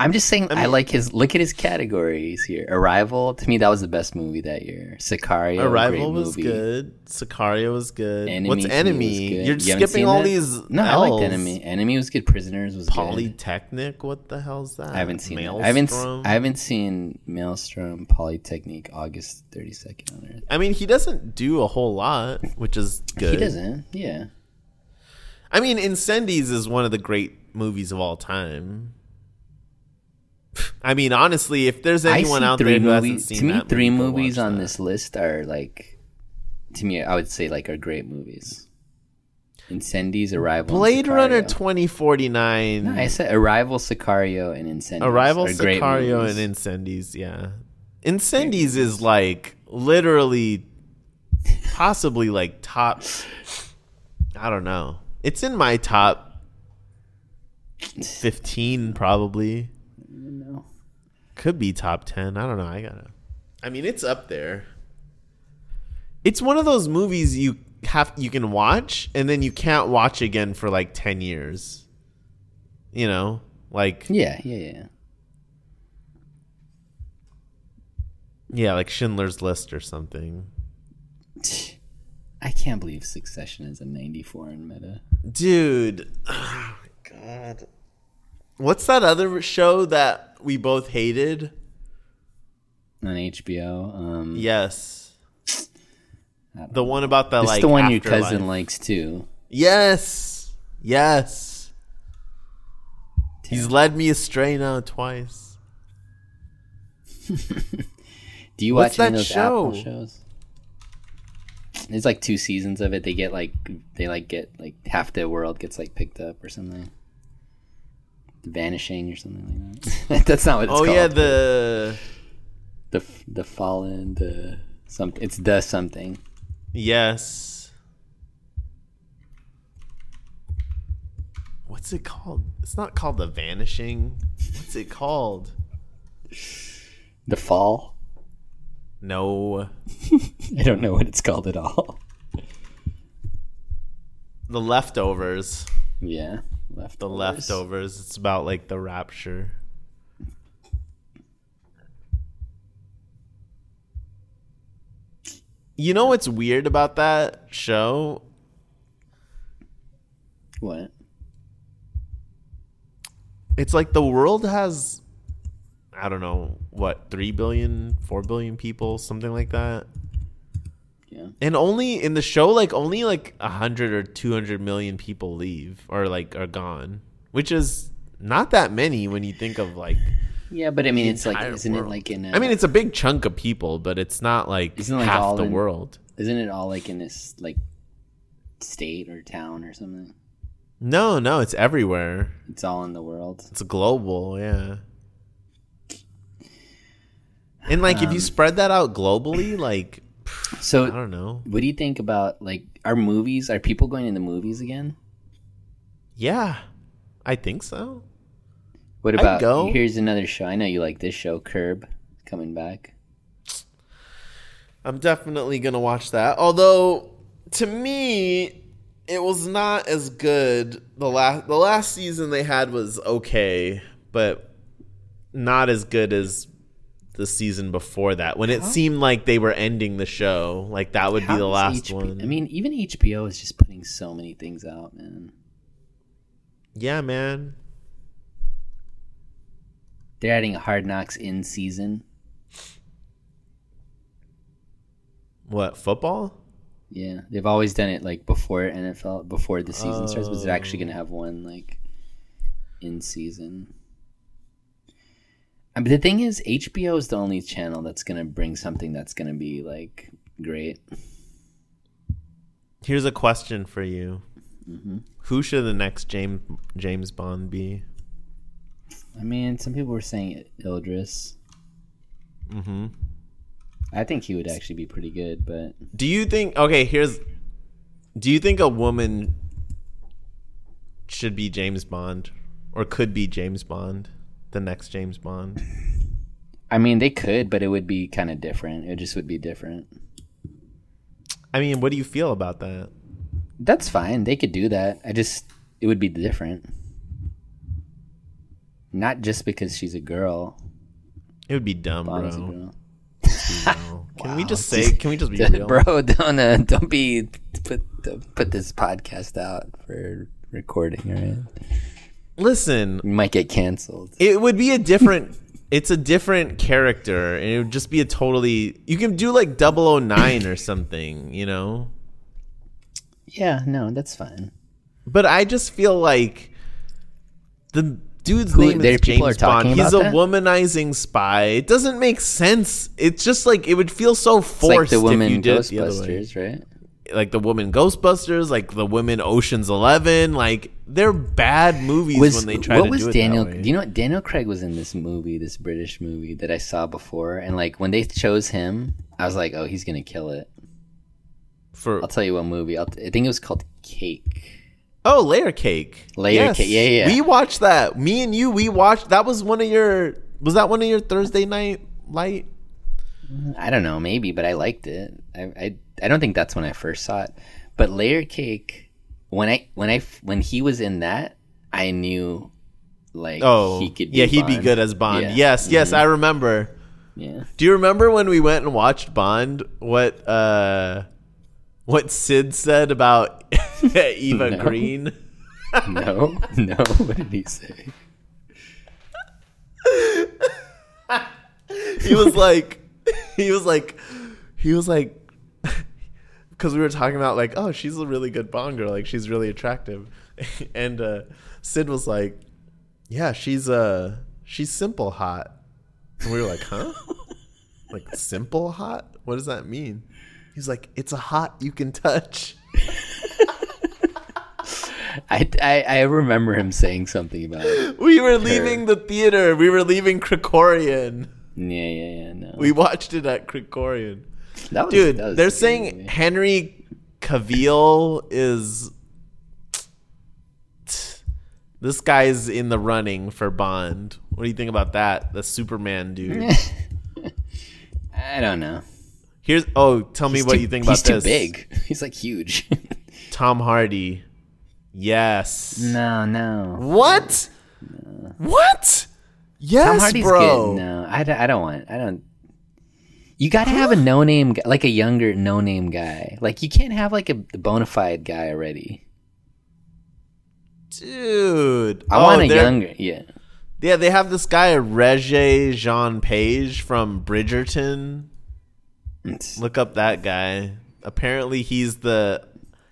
I'm just saying I, mean- like his look at his categories here. Arrival, to me that was the best movie that year. Sicario, Arrival was good. Sicario was good. Enemy What's Enemy? good. You're You skipping all that? these. No, I liked Enemy. Enemy was good. Prisoners was good. Polytechnique. What the hell's that? I haven't seen it. I haven't. Maelstrom? I haven't seen Maelstrom Polytechnique August thirty second on Earth. I mean, he doesn't do a whole lot, which is good. He doesn't. Yeah. I mean, Incendies is one of the great movies of all time. I mean, honestly, if there's anyone out there who hasn't movies. seen To me, that three movie, movies on that. this list are like. To me, I would say like are great movies. Incendies, Arrival, Blade Runner 2049, No, I said Arrival, Sicario, and Incendies. Arrival, are Sicario, and Incendies. Yeah, Incendies is like literally, possibly like top. I don't know. It's in my top 15, probably. No. Could be top 10. I don't know. I gotta. I mean, it's up there. It's one of those movies you have you can watch and then you can't watch again for like 10 years. You know, like Yeah, yeah, yeah. yeah, like Schindler's List or something. I can't believe Succession is a 94 in meta. Dude, oh my god. What's that other show that we both hated? On HBO. Um, Yes. The one about the It's like the one your cousin likes too. Yes. Yes. He's led me astray now twice. Do you What's watch any that of those Apple show? shows? There's like two seasons of it. They get like they like get like half the world gets like picked up or something. Vanishing or something like that. That's not what it's oh, called. oh called. yeah, the the the fallen the something. It's the something. yes. What's it called? It's not called the vanishing. What's it called? The fall. No. I don't know what it's called at all. The leftovers. Yeah, left. The leftovers. It's about like the rapture. You know what's weird about that show? What? It's like the world has I don't know, what, 3 billion, 4 billion people, something like that. Yeah. And only in the show like only like 100 or 200 million people leave or like are gone, which is not that many when you think of like Yeah, but I mean, it's like, isn't world. it like in? I mean, it's a big chunk of people, but it's not like Isn't like, half all the in- world. isn't it all like in this like state or town or something? No, no, it's everywhere. It's all in the world. It's global, yeah. And like, if you Um, spread that out globally, like, So I don't know. What do you think about like our movies? Are people going in the movies again? Yeah, I think so. What about go. here's another show. I know you like this show, Curb, coming back. I'm definitely gonna watch that. Although, to me, it was not as good. The last the last season they had was okay, but not as good as the season before that. When it seemed like they were ending the show, like that would be the last HP one. I mean, even HBO is just putting so many things out, man. yeah, man. They're adding Hard Knocks in season. What football? Yeah, they've always done it like before NFL, before the season starts, but they're actually gonna oh. have one like in season. But the thing is, HBO is the only channel that's gonna bring something that's gonna be like great. Here's a question for you: Mm-hmm. Who should the next James James Bond be? I mean, some people were saying Ildris. hmm I think he would actually be pretty good, but Do you think? Okay, here's. Do you think a woman should be James Bond, or could be James Bond, the next James Bond? I mean, they could, but it would be kind of different. It just would be different. I mean, what do you feel about that? That's fine. They could do that. I just it would be different. Not just because she's a girl. It would be dumb, Bond's bro. Can we just say? Can we just be real? Bro, don't uh, don't be put put this podcast out for recording, right? Listen, We might get canceled. it would be a different. it's a different character, and it would just be a totally. You can do like 009 or something, you know. Yeah, no, that's fine. But I just feel like the dude's Who- name is James Bond. He's a that? womanizing spy. It doesn't make sense. It's just like it would feel so It's forced like the you did it the. Ghostbusters, right? Like the woman Ghostbusters, like the women Ocean's Eleven. Like they're bad movies Was when they try what to was do it Daniel? Do you know what Daniel Craig was in this movie, this British movie that I saw before, and like when they chose him, I was like, oh, he's gonna kill it. For I'll tell you what movie. I'll t- I think it was called Cake. oh, Layer Cake. Layer Cake, yeah, yeah. We watched that. Me and you, we watched. That was one of your. Was that one of your Thursday night light? I don't know, maybe, but I liked it. I, I I don't think that's when I first saw it. But Layer Cake, when I when I when he was in that, I knew like Oh, he could. yeah, he'd be good as Bond. Yeah. Mm-hmm. Yes, yes, I remember. Yeah. Do you remember when we went and watched Bond? What uh, what Sid said about Eva No. Green? No, no. What did he say? He was like, he was like, he was like, because we were talking about like, oh, she's a really good Bond girl, like she's really attractive, and uh, Sid was like, yeah, she's uh, she's simple hot, and we were like, huh? like simple hot? What does that mean? He's like, it's a hot you can touch. I, I I remember him saying something about it. We were leaving the theater. We were leaving Krikorian. Yeah, yeah, yeah. No, We watched it at Krikorian. that was, Dude, that was they're saying movie. Henry Cavill is. This guy's in the running for Bond. What do you think about that? The Superman dude. I don't know. Here's oh, tell me what too- you think about He's too this. big. He's like huge. Tom Hardy. Yes. no, no. What? What? Yes, Tom Hardy's bro. good. No, uh, I, don't- I don't want. I don't. You got to have a no name, like a younger no name guy. Like you can't have like a bona fide guy already. Dude. I Oh, want a younger. Yeah. Yeah, they have this guy Regé Jean Page from Bridgerton. It's- Look up that guy. Apparently he's the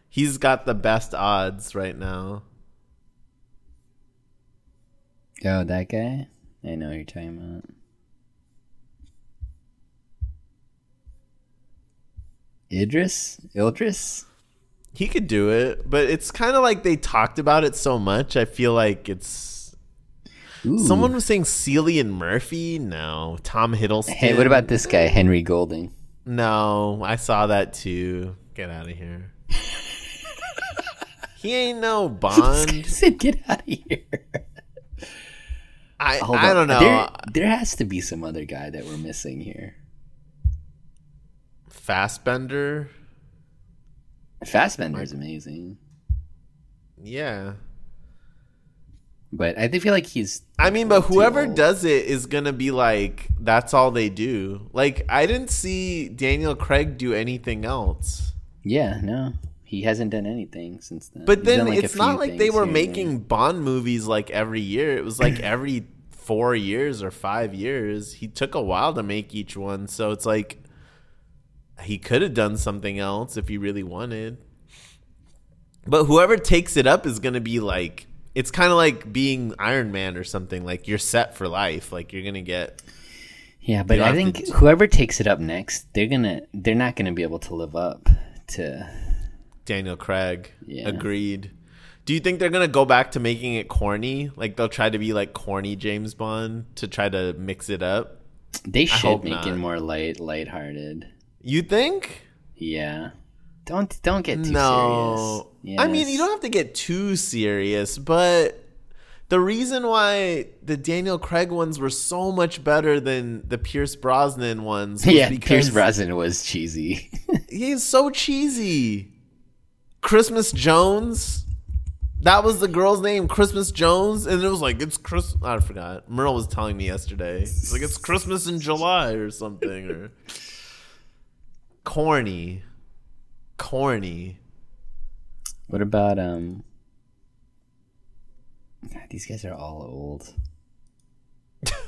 he's got the best odds right now. Oh, that guy. I know what you're talking about. Idris, Ildris. He could do it, but it's kind of like they talked about it so much. I feel like it's Ooh. someone was saying Cillian Murphy. No, Tom Hiddleston. Hey, what about this guy, Henry Golding? No, I saw that too. Get out of here. he ain't no Bond. said, "Get out of here." I uh, Hold I on. don't know. There, there has to be some other guy that we're missing here. Fassbender. Fassbender is amazing, Yeah. but I feel like he's. I mean, but whoever does it is gonna be like, that's all they do. Like, I didn't see Daniel Craig do anything else. Yeah, no, he hasn't done anything since then. But He's then done, like, it's not like they were here there. making Bond movies like every year. It was like every four years or five years. He took a while to make each one, so it's like he could have done something else if he really wanted. But whoever takes it up is going to be like it's kind of like being Iron Man or something. Like you're set for life. Like you're going to get Yeah, but I think to- whoever takes it up next, they're gonna they're not gonna be able to live up to. Daniel Craig. Yeah. Agreed. Do you think they're gonna go back to making it corny? Like they'll try to be like corny James Bond to try to mix it up? They should make it more light lighthearted. You think? Yeah, don't don't get too no. serious. I mean, you don't have to get too serious, but the reason why the Daniel Craig ones were so much better than the Pierce Brosnan ones was Yeah, because Pierce Brosnan was cheesy. he's so cheesy. Christmas Jones. That was the girl's name, Christmas Jones, and it was like it's Chris. I forgot. Merle was telling me yesterday. It's like it's Christmas in July or something, or corny, corny. what about um? God, these guys are all old.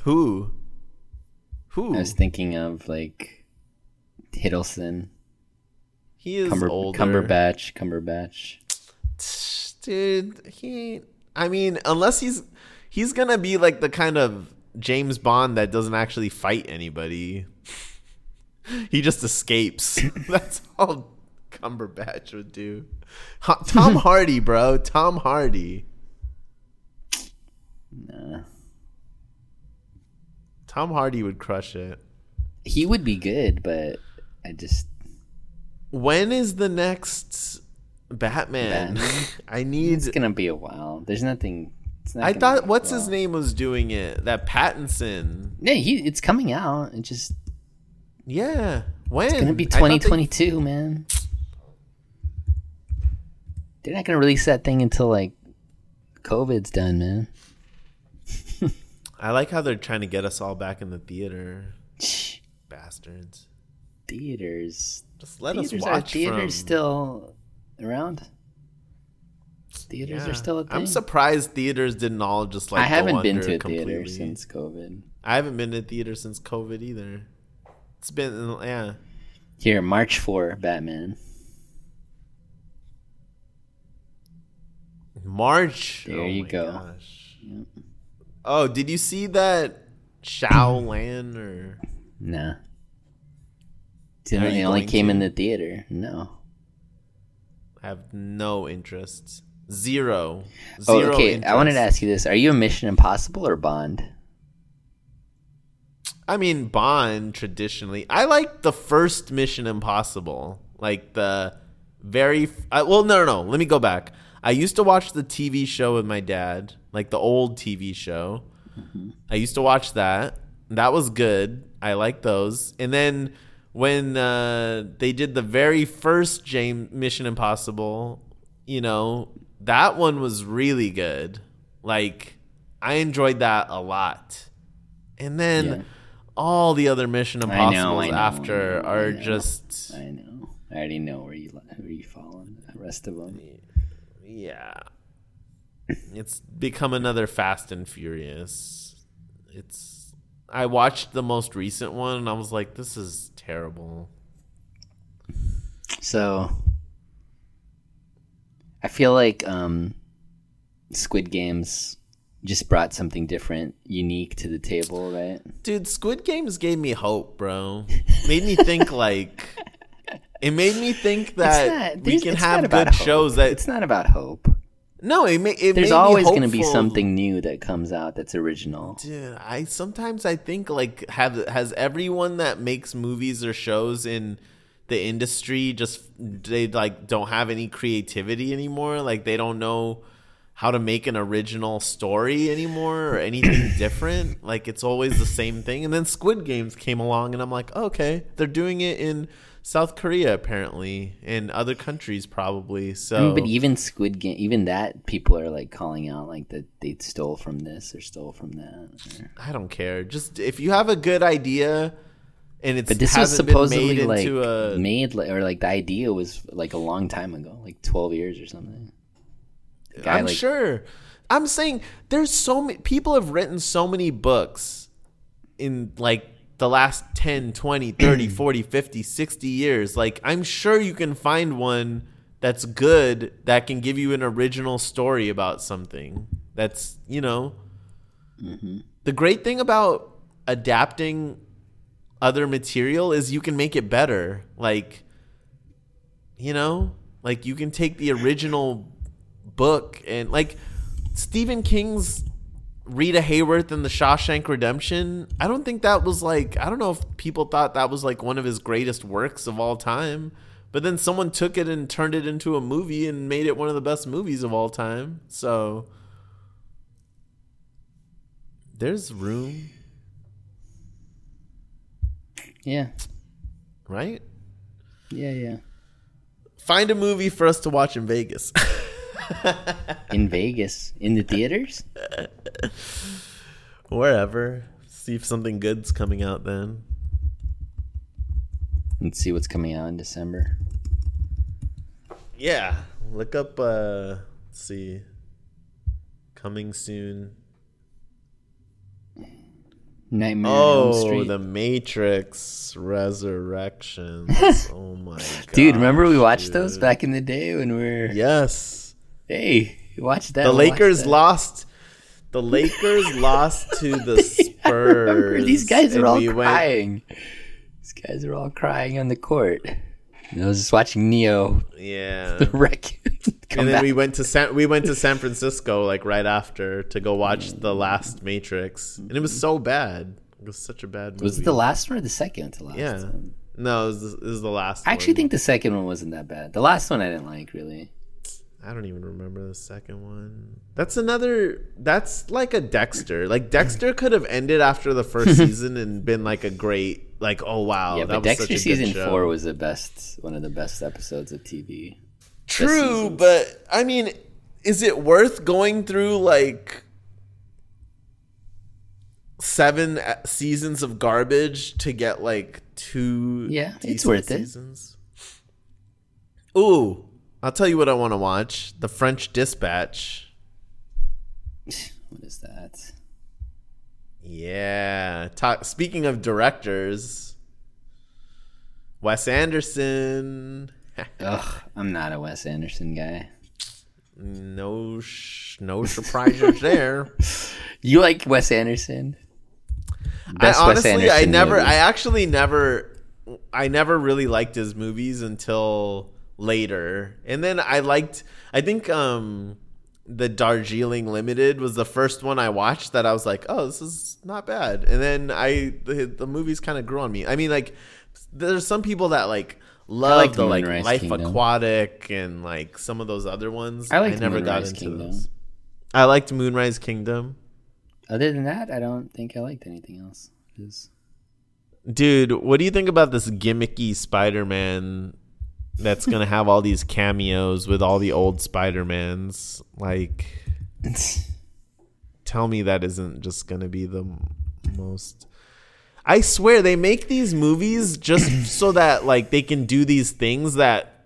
Who? Who? I was thinking of like Hiddleston, he is Cumber, older. Cumberbatch, Cumberbatch. Dude. He. ain't- I mean, unless he's he's gonna be like the kind of James Bond that doesn't actually fight anybody. he just escapes. That's all Cumberbatch would do. Tom Hardy, bro. Tom Hardy. Nah. Tom Hardy would crush it. He would be good, but I just When is the next Batman? Batman. I need. it's gonna be a while. There's nothing. Not I thought what's his name was doing it. That Pattinson. Yeah, he it's coming out. It just Yeah. When? it's gonna be I thought they- 2022, man. They're not gonna release that thing until like COVID's done, man. I like how they're trying to get us all back in the theater, bastards. Theaters. Just let theaters us are watch theaters from. still around. Theaters Yeah. are still a thing. I'm surprised theaters didn't all just like. I haven't been to a completely. theater since COVID. I haven't been to theater since COVID either. It's been yeah. Here, March 4, Batman. March. There Oh you my go. Gosh. Oh, did you see that Shaolan or? Nah. It you only came to? in the theater. No. Have no interest. Zero. Oh, Zero okay. I wanted to ask you this: Are you a Mission Impossible or Bond? I mean, Bond traditionally. I like the first Mission Impossible, like the very. I, uh, well, no, no, no. Let me go back. I used to watch the TV show with my dad, like the old TV show. Mm-hmm. I used to watch that. That was good. I like those. And then when uh, they did the very first James Mission Impossible, you know, that one was really good. Like I enjoyed that a lot. And then Yeah. all the other Mission I know, Impossibles I know, after I know, are just I know. I already know where you where you fall on the rest of them. yeah. It's become another Fast and Furious. It's I watched the most recent one and I was like this is terrible. So, I feel like um, Squid Games just brought something different, unique to the table, right? Dude, Squid Games gave me hope, bro. Made me think like it made me think that we can have good hope. shows that it's not about hope. No, it may. It There's made always going to be something new that comes out that's original. Dude, I sometimes I think like have has everyone that makes movies or shows in the industry just they like don't have any creativity anymore. Like they don't know how to make an original story anymore or anything different. Like it's always the same thing. And then Squid Games came along and I'm like, okay, they're doing it in South Korea apparently, and other countries probably. I So mean, but even Squid Game, even that, people are like calling out like that they stole from this or stole from that. or- I don't care. Just if you have a good idea and it's But this was supposedly made like a made like, or like the idea was like a long time ago, like twelve years or something. Guy, I'm like, sure. I'm saying there's so many people have written so many books in like the last 10, 20, 30, 40, 50, 60 years. Like I'm sure you can find one that's good that can give you an original story about something. That's, you know, mm-hmm. the great thing about adapting other material is you can make it better. Like you know, like you can take the original book and like Stephen King's Rita Hayworth in the Shawshank Redemption. I don't think that was like I don't know if people thought that was like one of his greatest works of all time. But then someone took it and turned it into a movie and made it one of the best movies of all time. So there's room, yeah, right? yeah, yeah. Find a movie for us to watch in Vegas. In Vegas, in the theaters. Wherever. See if something good's coming out then. Let's see what's coming out in December. Yeah. Look up uh let's see. Coming soon. Nightmare Oh. The Matrix Resurrections. oh my god. Dude, remember we watched those back in the day when we were Yes. Hey, watch that. The watch Lakers that. lost the Lakers lost to the Spurs. These guys are all we went- crying. These guys are all crying on the court. And I was just watching Neo yeah. The wreck. and then back. we went to San we went to San Francisco like right after to go watch the last Matrix, and it was so bad. It was such a bad movie. was it the last one or the second to last? Yeah, one? no, it was, the- it was the last. One. I actually one. think the second one wasn't that bad. The last one I didn't like really. I don't even remember the second one. That's another. That's like a Dexter. Like Dexter could have ended after the first season and been like a great, like oh wow, yeah, that but was such Dexter season four was the best, one of the best episodes of TV. True, but I mean, is it worth going through like seven seasons of garbage to get like two? Yeah, it's worth it. Ooh, I'll tell you what I want to watch: The French Dispatch. What is that? Yeah. Talk, speaking of directors, Wes Anderson. Ugh, I'm not a Wes Anderson guy. no, sh- no surprises there. You like Wes Anderson? I Best Wes honestly, I never, movie. I actually never, I never really liked his movies until later, and then I liked. I think um the Darjeeling Limited was the first one I watched that I was like, oh, this is not bad, and then I the, the movies kind of grew on me. I mean, like there's some people that like love like the like Life Kingdom. Aquatic and like some of those other ones. I liked never got into Kingdom. those. I liked Moonrise Kingdom. Other than that, I don't think I liked anything else. Just- Dude, what do you think about this gimmicky Spider-Man that's gonna have all these cameos with all the old Spider-Mans? Like, tell me that isn't just gonna be the most. I swear they make these movies just so that like they can do these things that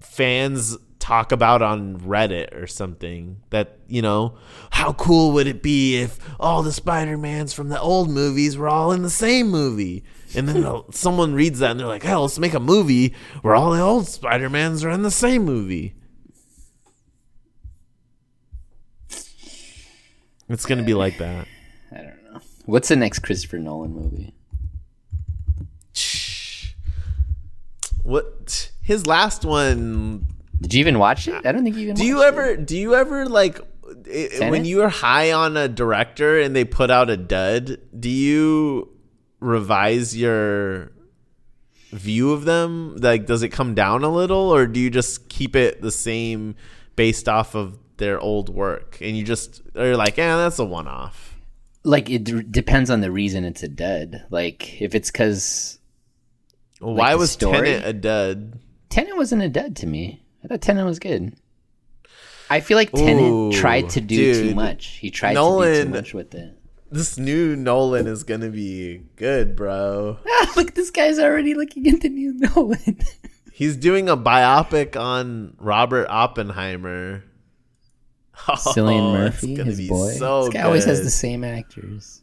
fans talk about on Reddit or something. That you know, how cool would it be if all the Spider-Mans from the old movies were all in the same movie? And then someone reads that and they're like, "Hell, let's make a movie where all the old Spider-Mans are in the same movie." It's gonna be like that. I don't know. What's the next Christopher Nolan movie? Shh. What his last one Did you even watch it? I don't think you even. Do you ever? Do you ever like i- Tenet? when you're high on a director and they put out a dud? Do you revise your view of them? Like, does it come down a little, or do you just keep it the same based off of their old work? And you just are like, yeah, that's a one-off. Like it d- depends on the reason it's a dud. Like if it's because Well, Like why was story? Tenet a dud? Tenet wasn't a dud to me. I thought Tenet was good. I feel like Tenet Ooh, tried to do too much. He tried to do too much with it. This new Nolan is gonna be good, bro. Ah, look, this guy's already looking at the new Nolan. He's doing a biopic on Robert Oppenheimer. Cillian Oh, Murphy, it's gonna his be boy. So this guy always has the same actors.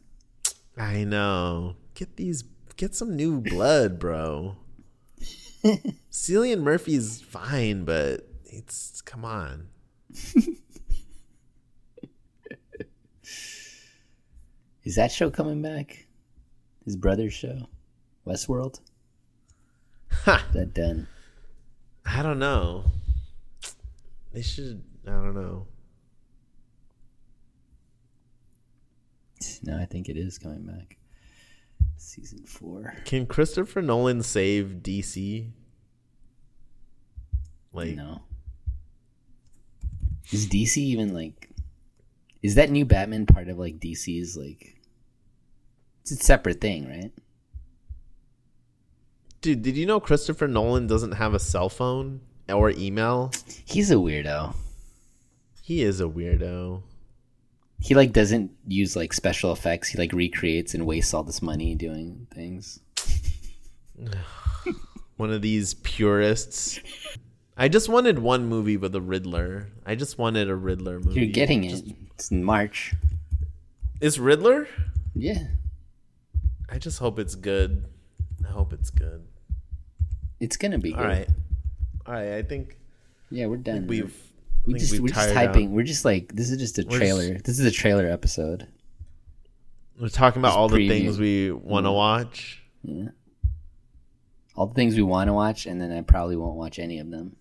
I know. Get these. Get some new blood, bro. Cillian Murphy's fine, but it's come on. Is that show coming back? His brother's show, Westworld. Ha, Is that done? I don't know. They should. I don't know. No, I think it is coming back. Season four. Can Christopher Nolan save DC? Like, No. Is DC even like? Is that new Batman part of like DC's like? It's a separate thing, right? dude, did you know Christopher Nolan doesn't have a cell phone or email? He's a weirdo. He is a weirdo. He like doesn't use like special effects. He like recreates and wastes all this money doing things. One of these purists. I just wanted one movie with a Riddler. I just wanted a Riddler movie. You're getting it. It's in March. Is Riddler? Yeah, I just hope it's good. I hope it's good. it's gonna be. Good. All right. All right. I think Yeah, we're done. we've. We just we've we're just tired out. typing. We're just like this is just a We're trailer. just- This is a trailer episode. We're talking about Just all the things we want to mm-hmm. watch. Yeah. All the things we want to watch, and then I probably won't watch any of them.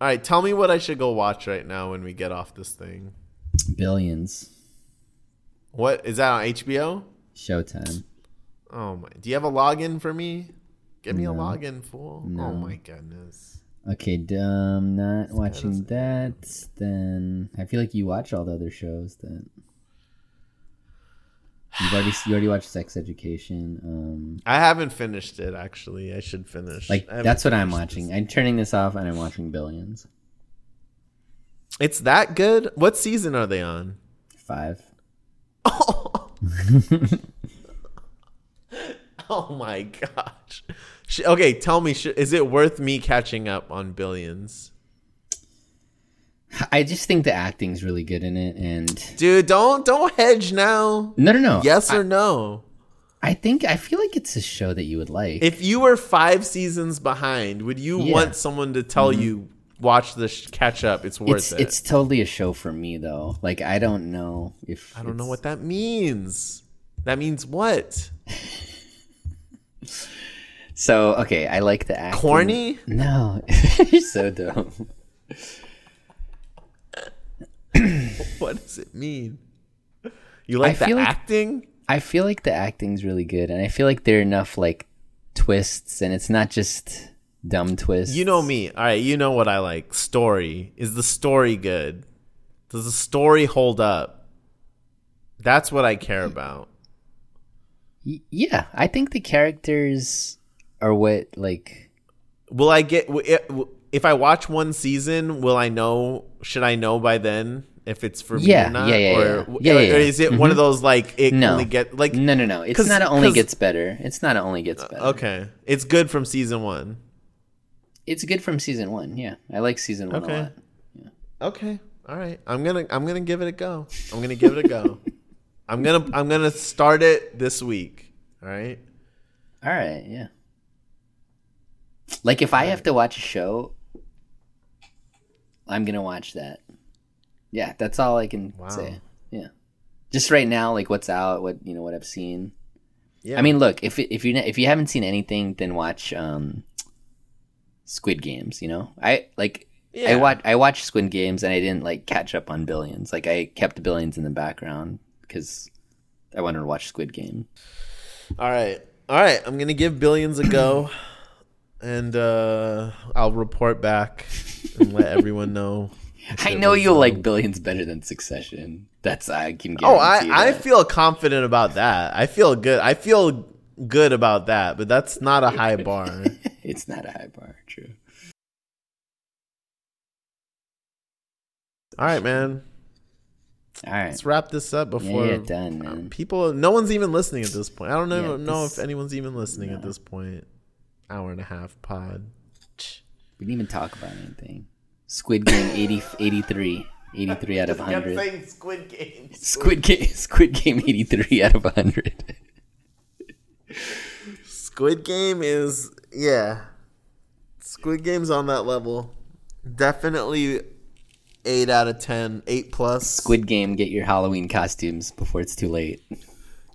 All right. Tell me what I should go watch right now when we get off this thing. Billions. What is that on HBO? Showtime. Oh my! Do you have a login for me? Give me a login, fool. Oh my goodness. Okay, dumb. Not watching that. Then I feel like you watch all the other shows. That you've already you already watched Sex Education. Um, I haven't finished it actually. I should finish. like that's what I'm watching. this. I'm turning this off and I'm watching Billions. It's that good. What season are they on? Five. Oh my gosh. Sh- Okay, tell me, sh- is it worth me catching up on Billions? I just think the acting's really good in it, and Dude, don't don't hedge now. no, no, no. Yes I, or no? I think I feel like it's a show that you would like. If you were five seasons behind, would you Yeah. Mm-hmm. want someone to tell you watch the sh- catch up? It's worth it's it. it's totally a show for me though. Like I don't know if I don't know what that means. That means what? So okay, I like the acting. Corny? No, you're so dumb. What does it mean? You like I the feel like- acting? I feel like the acting's really good, and I feel like there are enough like twists, and it's not just dumb twists. You know me. All right, you know what I like. Story. Is the story good? Does the story hold up? That's what I care about. Y- yeah, I think the characters are what like. Will I get it- if I watch one season, will I know should I know by then if it's for me or not? yeah, yeah, or, yeah. or- Yeah, yeah, or is it one of mm-hmm. those like it No. only get like No, no, no. It's not only 'cause- gets better. It's not only gets uh, better. Okay. It's good from season 1. It's good from season one. Yeah, I like season one Okay. a lot. Okay. All right. I'm to I'm going to give it a go. I'm going to give it a go. I'm going to I'm to start it this week. All right? All right, yeah. Like if I have to watch a show, I'm gonna watch that. Yeah, that's all I can Wow. say. Yeah, just right now, like what's out, what you know, what I've seen. Yeah. I mean, look, if if you if you haven't seen anything, then watch um, Squid Games. You know, I like Yeah. I watch I watched Squid Games and I didn't like catch up on Billions. Like I kept Billions in the background because I wanted to watch Squid Game. All right. All right. I'm going to give Billions a go and uh, I'll report back and let everyone know. I know you'll like Billions better than Succession. That's I can. Oh, I, I feel confident about that. I feel good. I feel good about that, but that's not a high bar. it's not a high bar. True. All right, man. All right. Let's wrap this up before yeah, done, man. Um, people. No one's even listening at this point. I don't know, Yeah, know this- if anyone's even listening at this point. Hour and a half pod. We didn't even talk about anything. Squid Game 80, 83. 83 out of 100. Squid Games. Squid Game Squid Game 83 out of 100. Squid Game is yeah. Squid Game's on that level. Definitely eight out of ten, eight plus. Squid Game get your Halloween costumes before it's too late.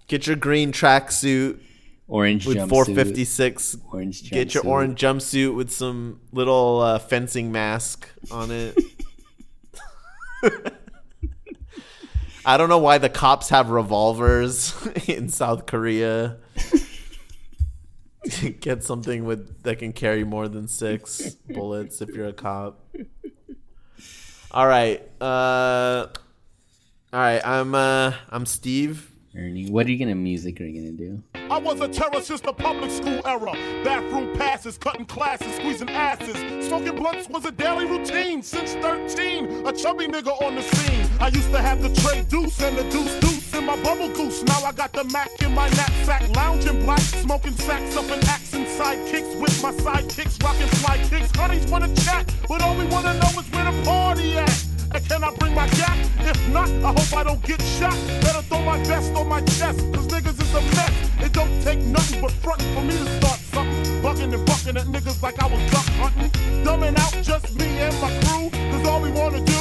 Get your green tracksuit Orange with jumpsuit. 456. Orange jumpsuit. Get your orange jumpsuit with some little uh, fencing mask on it. I don't know why the cops have revolvers in South Korea. Get something with that can carry more than six bullets if you're a cop. All right. Uh all right, I'm uh I'm Steve. Ernie, what are you gonna music are you gonna do? I was a terror since the public school era. Bathroom passes, cutting classes, squeezing asses. Smoking blunts was a daily routine since 13. A chubby nigga on the scene. I used to have the tray deuce and the deuce deuce in my bubble goose. Now I got the Mac in my knapsack, lounging black, smoking sacks up and axing sidekicks with my sidekicks, rocking fly kicks. Honeys wanna chat, but all we wanna know is where the party at. And can I bring my gap? If not, I hope I don't get shot. Better throw my vest on my chest, cause niggas is a mess. It don't take nothing but frontin' for me to start something. Bucking and bucking at niggas like I was duck hunting. Dumbing out just me and my crew, cause all we wanna do